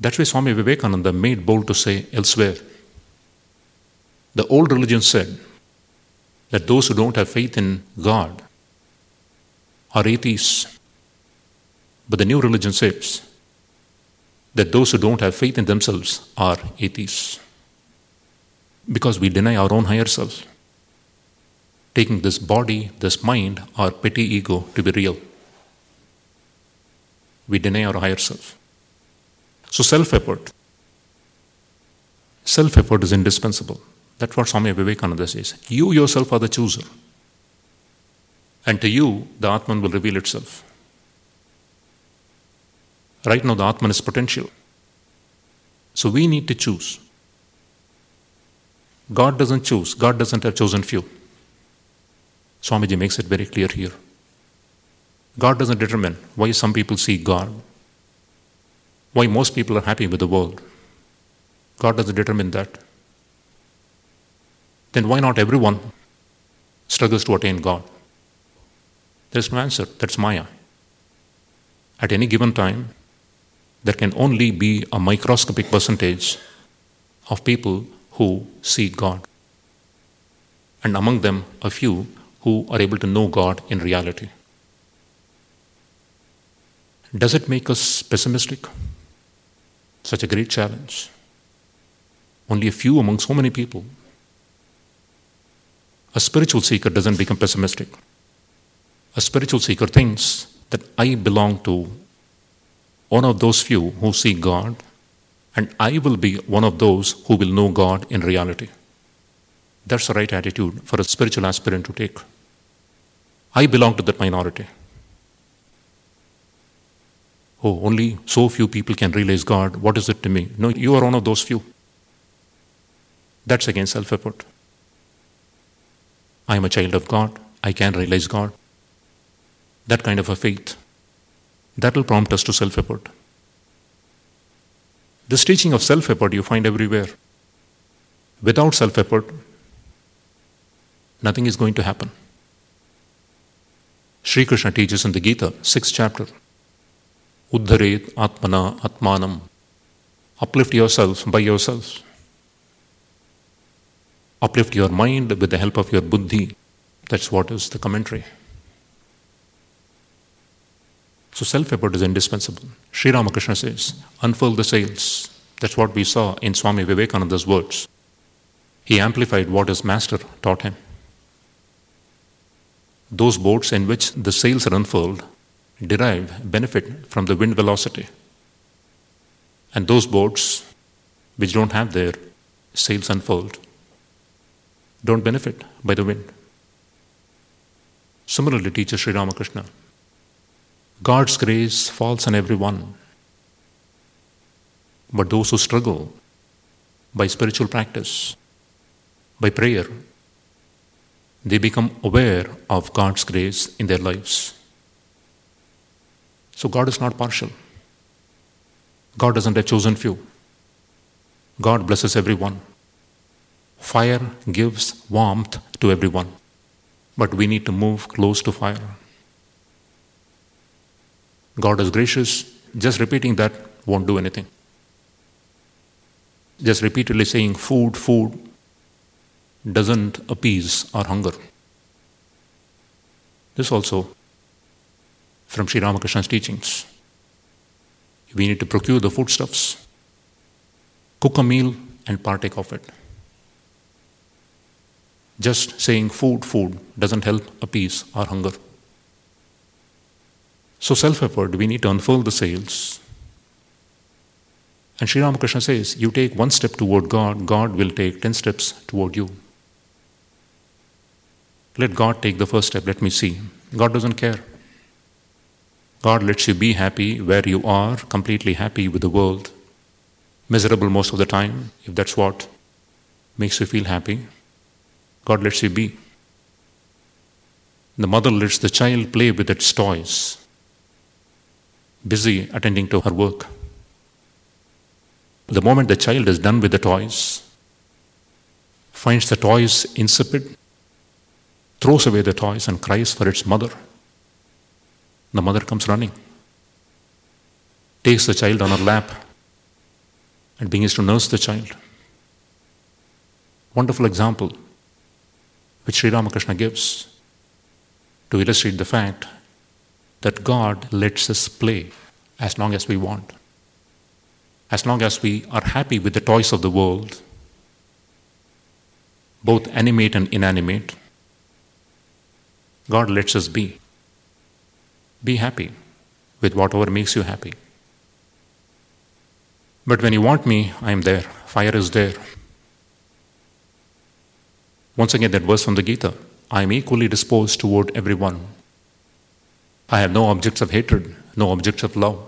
That's why Swami Vivekananda made bold to say elsewhere. The old religion said that those who don't have faith in God are atheists. But the new religion says that those who don't have faith in themselves are atheists. Because we deny our own higher self, taking this body, this mind, our petty ego to be real. We deny our higher self. So, self effort. Self effort is indispensable. That's what Swami Vivekananda says. You yourself are the chooser. And to you, the Atman will reveal itself. Right now, the Atman is potential. So we need to choose. God doesn't choose, God doesn't have chosen few. Swamiji makes it very clear here. God doesn't determine why some people see God, why most people are happy with the world. God doesn't determine that. Then why not everyone struggles to attain God? There's no answer. That's Maya. At any given time, there can only be a microscopic percentage of people who see God. And among them, a few who are able to know God in reality. Does it make us pessimistic? Such a great challenge. Only a few among so many people. A spiritual seeker doesn't become pessimistic. A spiritual seeker thinks that I belong to one of those few who see God, and I will be one of those who will know God in reality. That's the right attitude for a spiritual aspirant to take. I belong to that minority. Oh, only so few people can realize God. What is it to me? No, you are one of those few. That's again self effort. I am a child of God. I can realize God. That kind of a faith. That will prompt us to self effort. This teaching of self effort you find everywhere. Without self effort, nothing is going to happen. Sri Krishna teaches in the Gita, sixth chapter Uddharet Atmana Atmanam. Uplift yourself by yourself. Uplift your mind with the help of your buddhi. That's what is the commentary. So self effort is indispensable. Sri Ramakrishna says, unfurl the sails. That's what we saw in Swami Vivekananda's words. He amplified what his master taught him. Those boats in which the sails are unfurled derive benefit from the wind velocity. And those boats which don't have their sails unfurled don't benefit by the wind. Similarly, teaches Sri Ramakrishna. God's grace falls on everyone. But those who struggle by spiritual practice, by prayer, they become aware of God's grace in their lives. So God is not partial. God doesn't have chosen few. God blesses everyone. Fire gives warmth to everyone, but we need to move close to fire. God is gracious, just repeating that won't do anything. Just repeatedly saying food, food doesn't appease our hunger. This also from Sri Ramakrishna's teachings. We need to procure the foodstuffs, cook a meal, and partake of it. Just saying food, food doesn't help appease our hunger. So, self effort, we need to unfurl the sails. And Sri Ramakrishna says, You take one step toward God, God will take ten steps toward you. Let God take the first step, let me see. God doesn't care. God lets you be happy where you are, completely happy with the world. miserable most of the time, if that's what makes you feel happy, God lets you be. The mother lets the child play with its toys, busy attending to her work. The moment the child is done with the toys, finds the toys insipid, throws away the toys and cries for its mother. The mother comes running, takes the child on her lap, and begins to nurse the child. Wonderful example which Sri Ramakrishna gives to illustrate the fact that God lets us play as long as we want. As long as we are happy with the toys of the world, both animate and inanimate, God lets us be. Be happy with whatever makes you happy. But when you want me, I am there. Fire is there. Once again, that verse from the Gita I am equally disposed toward everyone. I have no objects of hatred, no objects of love.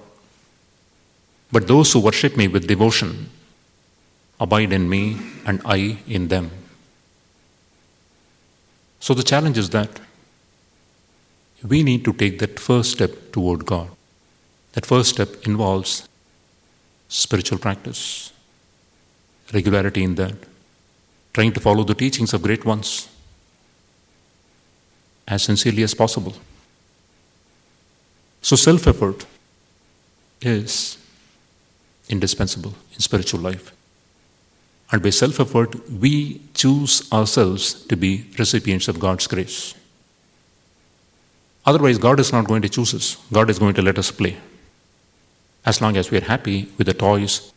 But those who worship me with devotion abide in me and I in them. So the challenge is that we need to take that first step toward God. That first step involves spiritual practice, regularity in that, trying to follow the teachings of great ones as sincerely as possible. So, self effort is indispensable in spiritual life. And by self effort, we choose ourselves to be recipients of God's grace. Otherwise, God is not going to choose us, God is going to let us play as long as we are happy with the toys.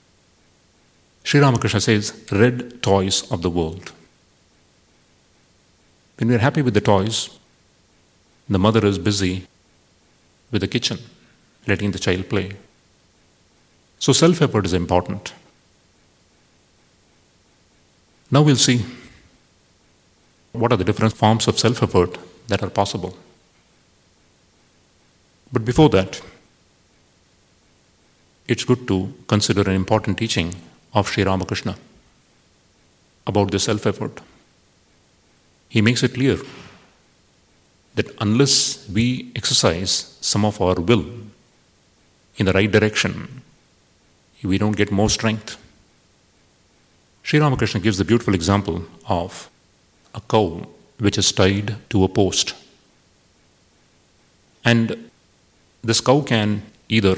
Sri Ramakrishna says, red toys of the world. When we are happy with the toys, the mother is busy with the kitchen, letting the child play. So self effort is important. Now we'll see what are the different forms of self effort that are possible. But before that, it's good to consider an important teaching of Sri Ramakrishna about the self effort. He makes it clear that unless we exercise some of our will in the right direction, we don't get more strength. Sri Ramakrishna gives the beautiful example of a cow which is tied to a post. And this cow can either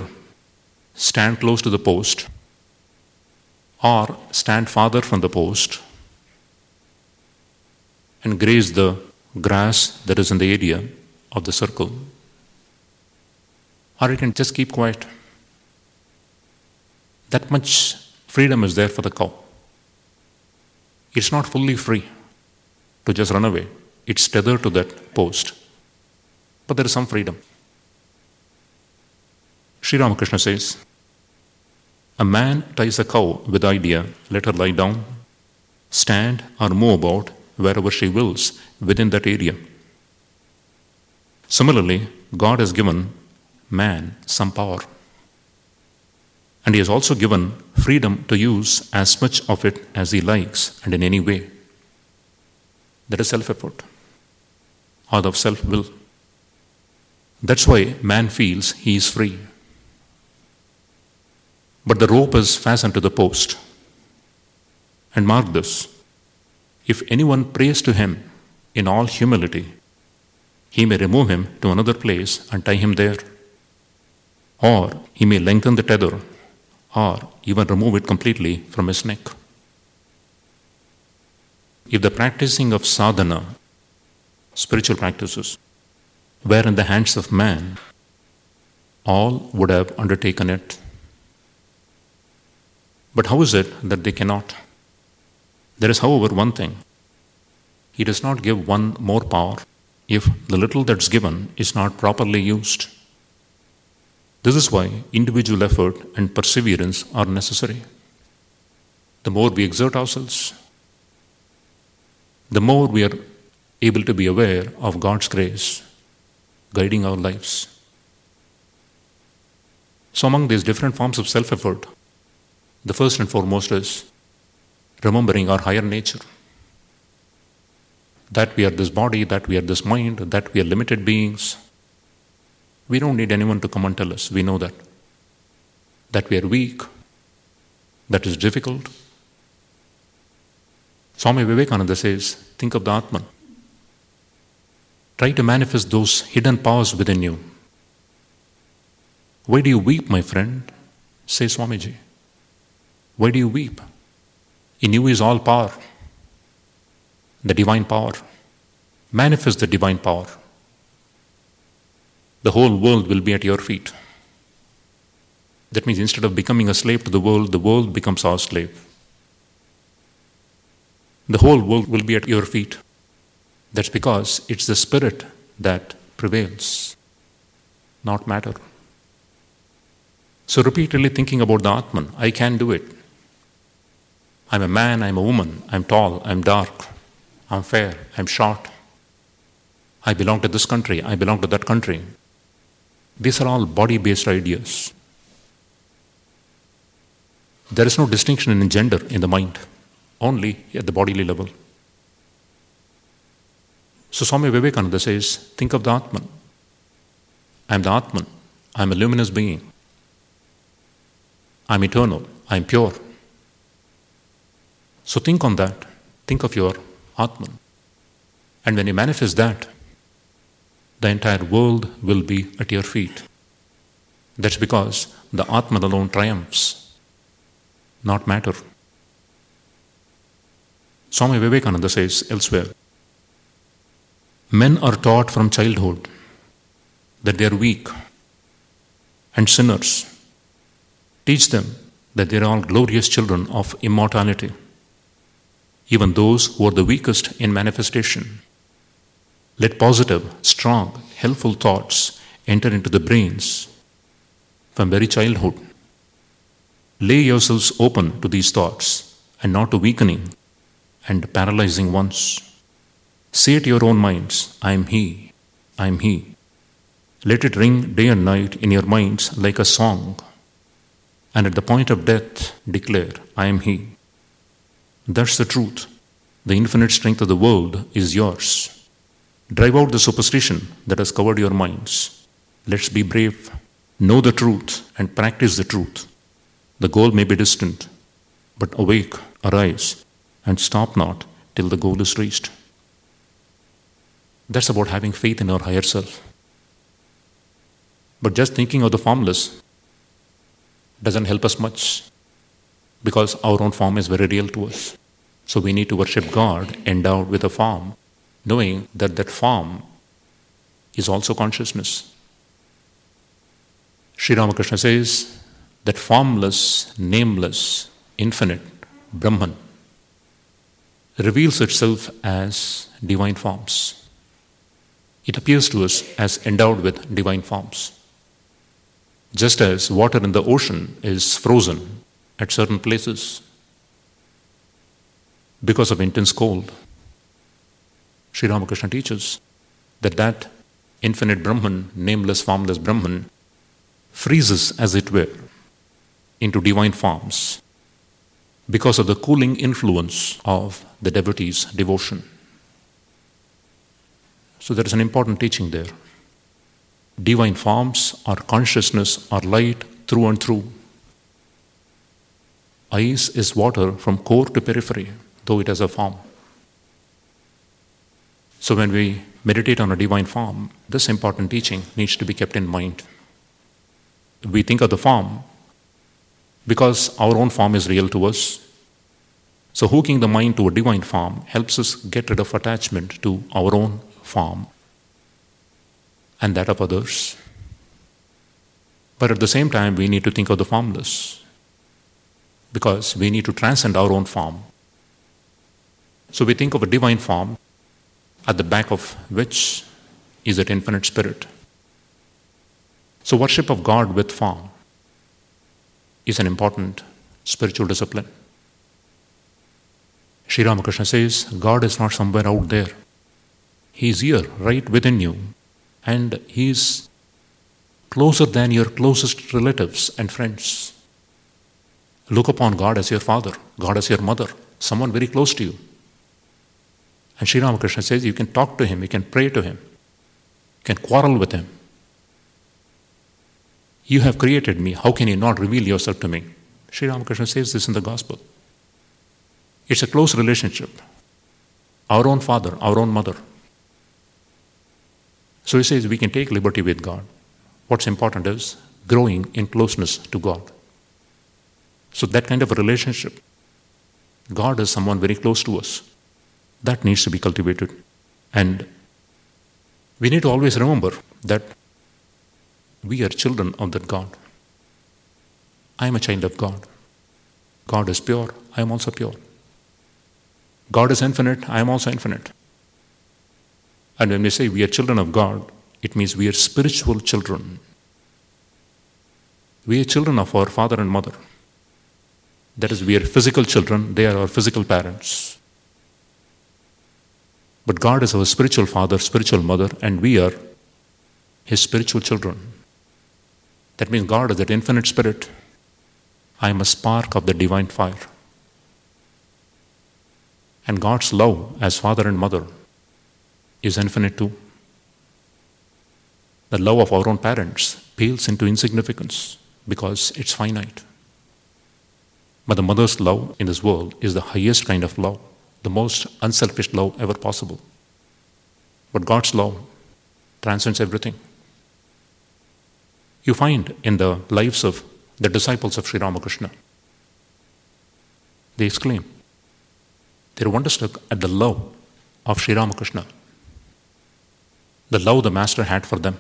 stand close to the post or stand farther from the post and graze the grass that is in the area of the circle. Or it can just keep quiet. That much freedom is there for the cow. It's not fully free to just run away, it's tethered to that post. But there is some freedom. Sri Ramakrishna says, A man ties a cow with idea, let her lie down, stand, or move about wherever she wills within that area. Similarly, God has given man some power. And He has also given freedom to use as much of it as He likes and in any way. That is self effort, out of self will. That's why man feels he is free. But the rope is fastened to the post. And mark this if anyone prays to him in all humility, he may remove him to another place and tie him there. Or he may lengthen the tether, or even remove it completely from his neck. If the practicing of sadhana, spiritual practices, were in the hands of man, all would have undertaken it. But how is it that they cannot? There is, however, one thing. He does not give one more power if the little that's given is not properly used. This is why individual effort and perseverance are necessary. The more we exert ourselves, the more we are able to be aware of God's grace guiding our lives. So, among these different forms of self effort, The first and foremost is remembering our higher nature. That we are this body, that we are this mind, that we are limited beings. We don't need anyone to come and tell us. We know that. That we are weak, that is difficult. Swami Vivekananda says, think of the Atman. Try to manifest those hidden powers within you. Why do you weep, my friend? Says Swamiji. Why do you weep? In you is all power, the divine power. Manifest the divine power. The whole world will be at your feet. That means instead of becoming a slave to the world, the world becomes our slave. The whole world will be at your feet. That's because it's the spirit that prevails, not matter. So, repeatedly thinking about the Atman, I can do it. I'm a man, I'm a woman, I'm tall, I'm dark, I'm fair, I'm short. I belong to this country, I belong to that country. These are all body based ideas. There is no distinction in gender in the mind, only at the bodily level. So Swami Vivekananda says, think of the Atman. I am the Atman. I am a luminous being. I am eternal. I am pure. So think on that. Think of your Atman. And when you manifest that, the entire world will be at your feet. That's because the Atman alone triumphs, not matter. Swami Vivekananda says elsewhere Men are taught from childhood that they are weak and sinners. Teach them that they are all glorious children of immortality, even those who are the weakest in manifestation. Let positive, strong, helpful thoughts enter into the brains from very childhood. Lay yourselves open to these thoughts and not to weakening and paralyzing ones. Say to your own minds, I am He, I am He. Let it ring day and night in your minds like a song. And at the point of death, declare, I am He. That's the truth. The infinite strength of the world is yours. Drive out the superstition that has covered your minds. Let's be brave, know the truth, and practice the truth. The goal may be distant, but awake, arise, and stop not till the goal is reached. That's about having faith in our higher self. But just thinking of the formless doesn't help us much because our own form is very real to us. So we need to worship God endowed with a form, knowing that that form is also consciousness. Sri Ramakrishna says that formless, nameless, infinite Brahman reveals itself as divine forms it appears to us as endowed with divine forms. Just as water in the ocean is frozen at certain places because of intense cold, Sri Ramakrishna teaches that that infinite Brahman, nameless, formless Brahman, freezes, as it were, into divine forms because of the cooling influence of the devotee's devotion. So there is an important teaching there. Divine forms are consciousness, are light through and through. Ice is water from core to periphery, though it has a form. So when we meditate on a divine form, this important teaching needs to be kept in mind. We think of the form because our own form is real to us. So, hooking the mind to a divine form helps us get rid of attachment to our own form and that of others. But at the same time, we need to think of the formless because we need to transcend our own form. So we think of a divine form at the back of which is that infinite spirit. So, worship of God with form is an important spiritual discipline. Sri Ramakrishna says, God is not somewhere out there. He is here, right within you, and He is closer than your closest relatives and friends. Look upon God as your father, God as your mother, someone very close to you. And Sri Ramakrishna says you can talk to him, you can pray to him, you can quarrel with him. You have created me, how can you not reveal yourself to me? Sri Ramakrishna says this in the gospel. It's a close relationship. Our own father, our own mother. So he says we can take liberty with God. What's important is growing in closeness to God. So, that kind of relationship, God is someone very close to us. That needs to be cultivated. And we need to always remember that we are children of that God. I am a child of God. God is pure, I am also pure. God is infinite, I am also infinite. And when we say we are children of God, it means we are spiritual children. We are children of our father and mother. That is, we are physical children, they are our physical parents. But God is our spiritual father, spiritual mother, and we are his spiritual children. That means God is that infinite spirit. I am a spark of the divine fire. And God's love as father and mother is infinite too. The love of our own parents pales into insignificance because it's finite. But the mother's love in this world is the highest kind of love, the most unselfish love ever possible. But God's love transcends everything. You find in the lives of the disciples of Sri Ramakrishna, they exclaim, they're wonderstruck at the love of Sri Ramakrishna, the love the Master had for them.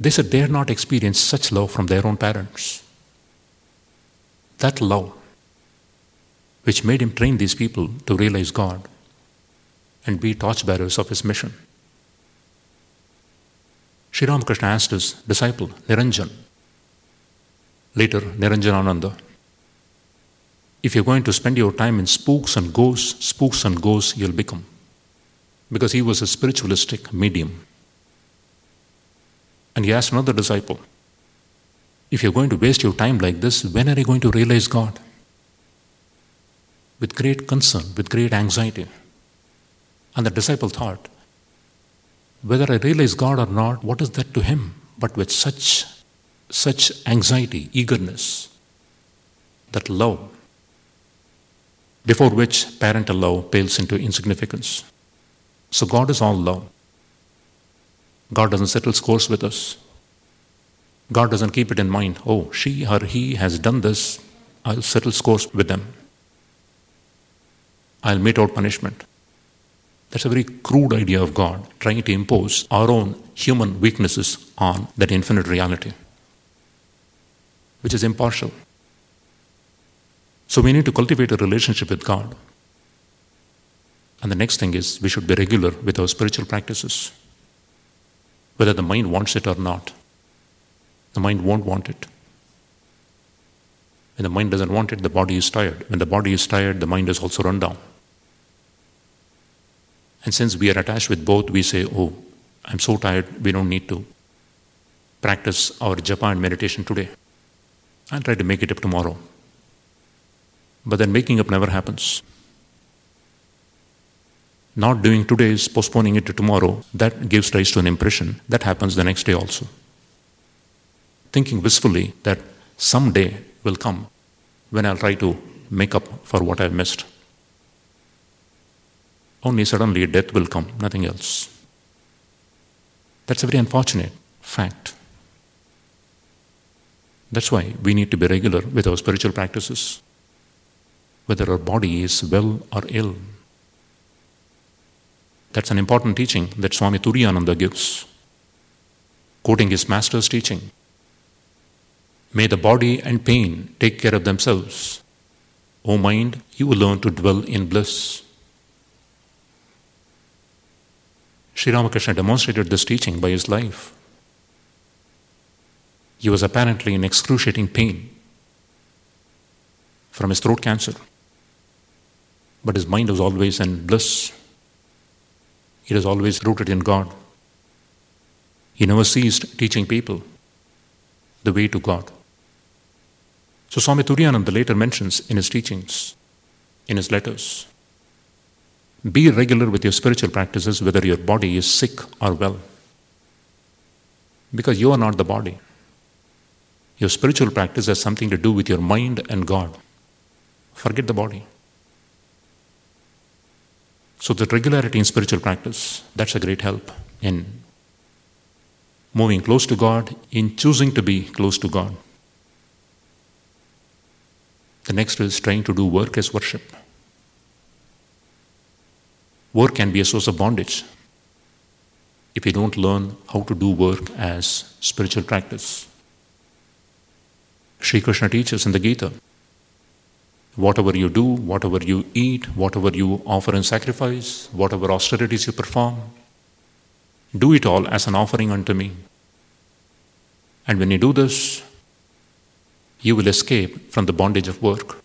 They said they had not experienced such love from their own parents. That love, which made him train these people to realize God and be torchbearers of his mission. Sri Ramakrishna asked his disciple Niranjan, later Niranjanananda, if you're going to spend your time in spooks and ghosts, spooks and ghosts you'll become. Because he was a spiritualistic medium. And he asked another disciple, if you're going to waste your time like this, when are you going to realize God? With great concern, with great anxiety. And the disciple thought, whether I realize God or not, what is that to him? But with such, such anxiety, eagerness, that love, before which parental love pales into insignificance. So God is all love. God doesn't settle scores with us. God doesn't keep it in mind, oh, she or he has done this, I'll settle scores with them. I'll mete out punishment. That's a very crude idea of God, trying to impose our own human weaknesses on that infinite reality, which is impartial. So we need to cultivate a relationship with God. And the next thing is we should be regular with our spiritual practices, whether the mind wants it or not. The mind won't want it. When the mind doesn't want it, the body is tired. When the body is tired, the mind is also run down. And since we are attached with both, we say, Oh, I'm so tired, we don't need to practice our japa and meditation today. I'll try to make it up tomorrow. But then making up never happens. Not doing today is postponing it to tomorrow. That gives rise to an impression. That happens the next day also. Thinking wistfully that someday will come when I'll try to make up for what I've missed. Only suddenly death will come, nothing else. That's a very unfortunate fact. That's why we need to be regular with our spiritual practices, whether our body is well or ill. That's an important teaching that Swami Turiyananda gives, quoting his master's teaching. May the body and pain take care of themselves. O mind, you will learn to dwell in bliss. Sri Ramakrishna demonstrated this teaching by his life. He was apparently in excruciating pain from his throat cancer, but his mind was always in bliss. It was always rooted in God. He never ceased teaching people the way to God. So Swami Turiyananda later mentions in his teachings, in his letters, be regular with your spiritual practices whether your body is sick or well. Because you are not the body. Your spiritual practice has something to do with your mind and God. Forget the body. So, the regularity in spiritual practice, that's a great help in moving close to God, in choosing to be close to God. The next is trying to do work as worship. Work can be a source of bondage if you don't learn how to do work as spiritual practice. Sri Krishna teaches in the Gita whatever you do, whatever you eat, whatever you offer in sacrifice, whatever austerities you perform, do it all as an offering unto me. And when you do this, you will escape from the bondage of work.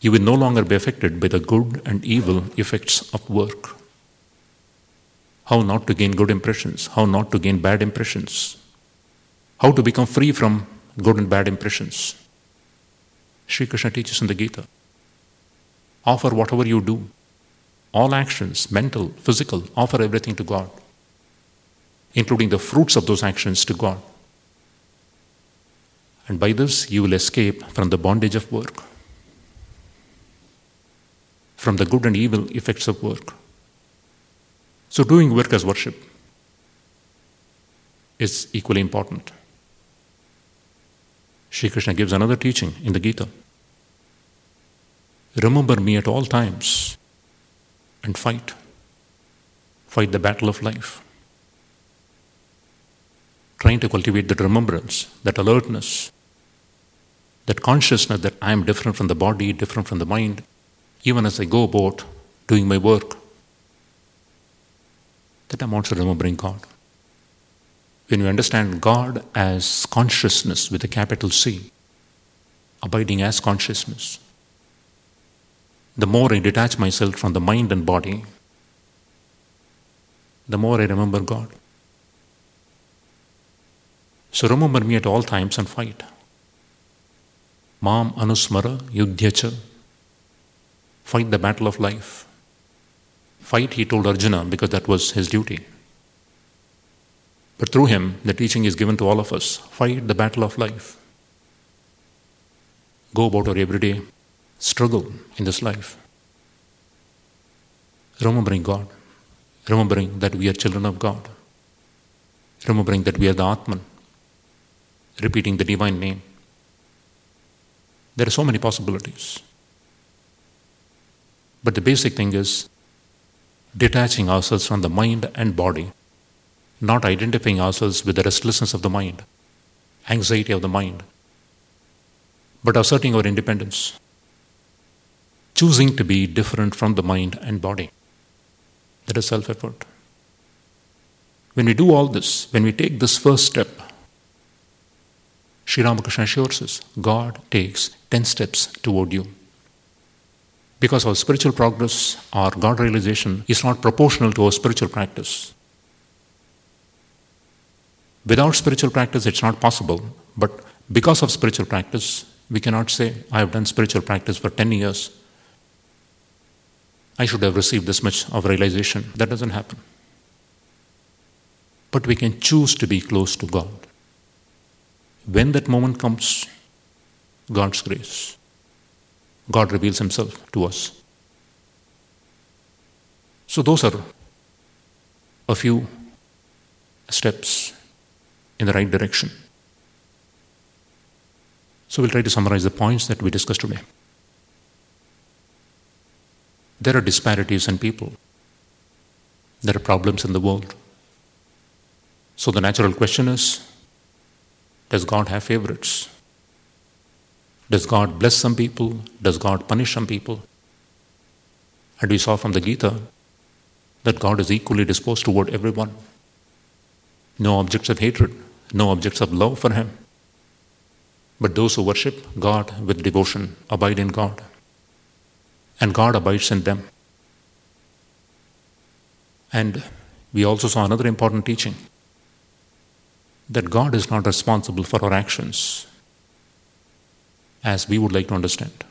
You will no longer be affected by the good and evil effects of work. How not to gain good impressions, how not to gain bad impressions, how to become free from good and bad impressions. Sri Krishna teaches in the Gita. Offer whatever you do, all actions, mental, physical, offer everything to God, including the fruits of those actions to God. And by this, you will escape from the bondage of work, from the good and evil effects of work. So, doing work as worship is equally important. Sri Krishna gives another teaching in the Gita. Remember me at all times and fight. Fight the battle of life. Trying to cultivate that remembrance, that alertness, that consciousness that I am different from the body, different from the mind, even as I go about doing my work. That I'm also remembering God when we understand God as consciousness with a capital C, abiding as consciousness, the more I detach myself from the mind and body, the more I remember God. So remember me at all times and fight. Mam anusmara yudhyacha. Fight the battle of life. Fight, he told Arjuna, because that was his duty. But through him, the teaching is given to all of us fight the battle of life. Go about our everyday struggle in this life. Remembering God, remembering that we are children of God, remembering that we are the Atman, repeating the divine name. There are so many possibilities. But the basic thing is detaching ourselves from the mind and body not identifying ourselves with the restlessness of the mind, anxiety of the mind, but asserting our independence, choosing to be different from the mind and body. That is self effort. When we do all this, when we take this first step, Sri Ramakrishna assures us God takes 10 steps toward you. Because our spiritual progress, our God realization is not proportional to our spiritual practice. Without spiritual practice, it's not possible. But because of spiritual practice, we cannot say, I have done spiritual practice for 10 years. I should have received this much of realization. That doesn't happen. But we can choose to be close to God. When that moment comes, God's grace, God reveals Himself to us. So, those are a few steps in the right direction. So we'll try to summarize the points that we discussed today. There are disparities in people. There are problems in the world. So the natural question is Does God have favorites? Does God bless some people? Does God punish some people? And we saw from the Gita that God is equally disposed toward everyone. No objects of hatred, no objects of love for Him. But those who worship God with devotion abide in God, and God abides in them. And we also saw another important teaching that God is not responsible for our actions. as we would like to understand.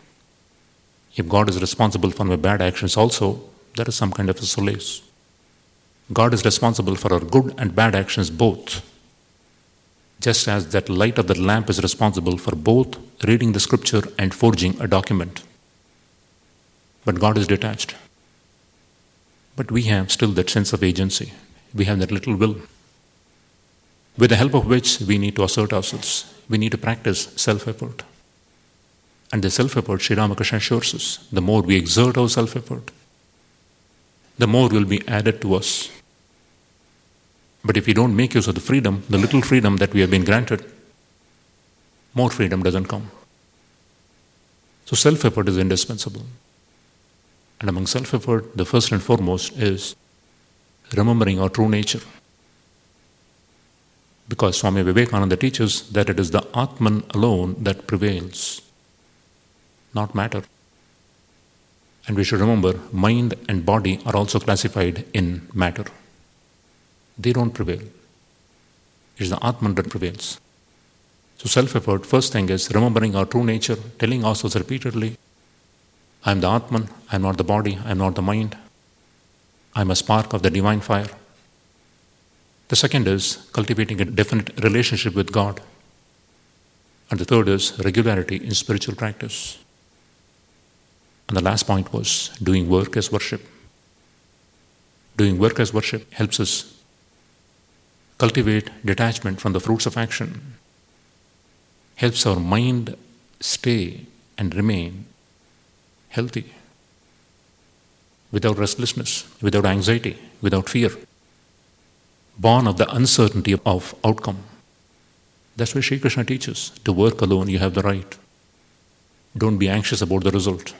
If God is responsible for my bad actions also, there is some kind of a solace. God is responsible for our good and bad actions both. Just as that light of the lamp is responsible for both reading the scripture and forging a document. But God is detached. But we have still that sense of agency. We have that little will, with the help of which we need to assert ourselves. We need to practice self effort. And the self effort, Sri Ramakrishna assures us, the more we exert our self effort, the more will be added to us. But if we don't make use of the freedom, the little freedom that we have been granted, more freedom doesn't come. So self effort is indispensable. And among self effort, the first and foremost is remembering our true nature. Because Swami Vivekananda teaches that it is the Atman alone that prevails not matter. And we should remember mind and body are also classified in matter. They don't prevail. It is the Atman that prevails. So, self effort, first thing is remembering our true nature, telling ourselves repeatedly I am the Atman, I am not the body, I am not the mind, I am a spark of the divine fire. The second is cultivating a definite relationship with God. And the third is regularity in spiritual practice. And the last point was doing work as worship. Doing work as worship helps us cultivate detachment from the fruits of action, helps our mind stay and remain healthy, without restlessness, without anxiety, without fear, born of the uncertainty of outcome. That's why Sri Krishna teaches to work alone, you have the right. Don't be anxious about the result.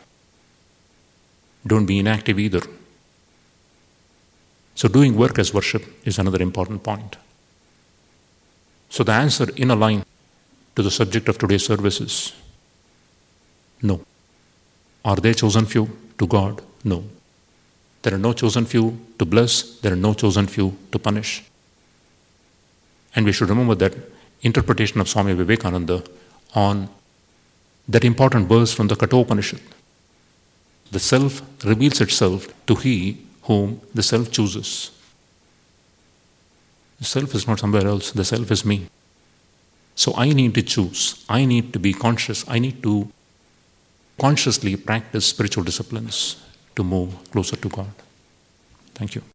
Don't be inactive either. So, doing work as worship is another important point. So, the answer in a line to the subject of today's service is no. Are there chosen few to God? No. There are no chosen few to bless, there are no chosen few to punish. And we should remember that interpretation of Swami Vivekananda on that important verse from the Kathopanishad the self reveals itself to he whom the self chooses. The self is not somewhere else, the self is me. So I need to choose, I need to be conscious, I need to consciously practice spiritual disciplines to move closer to God. Thank you.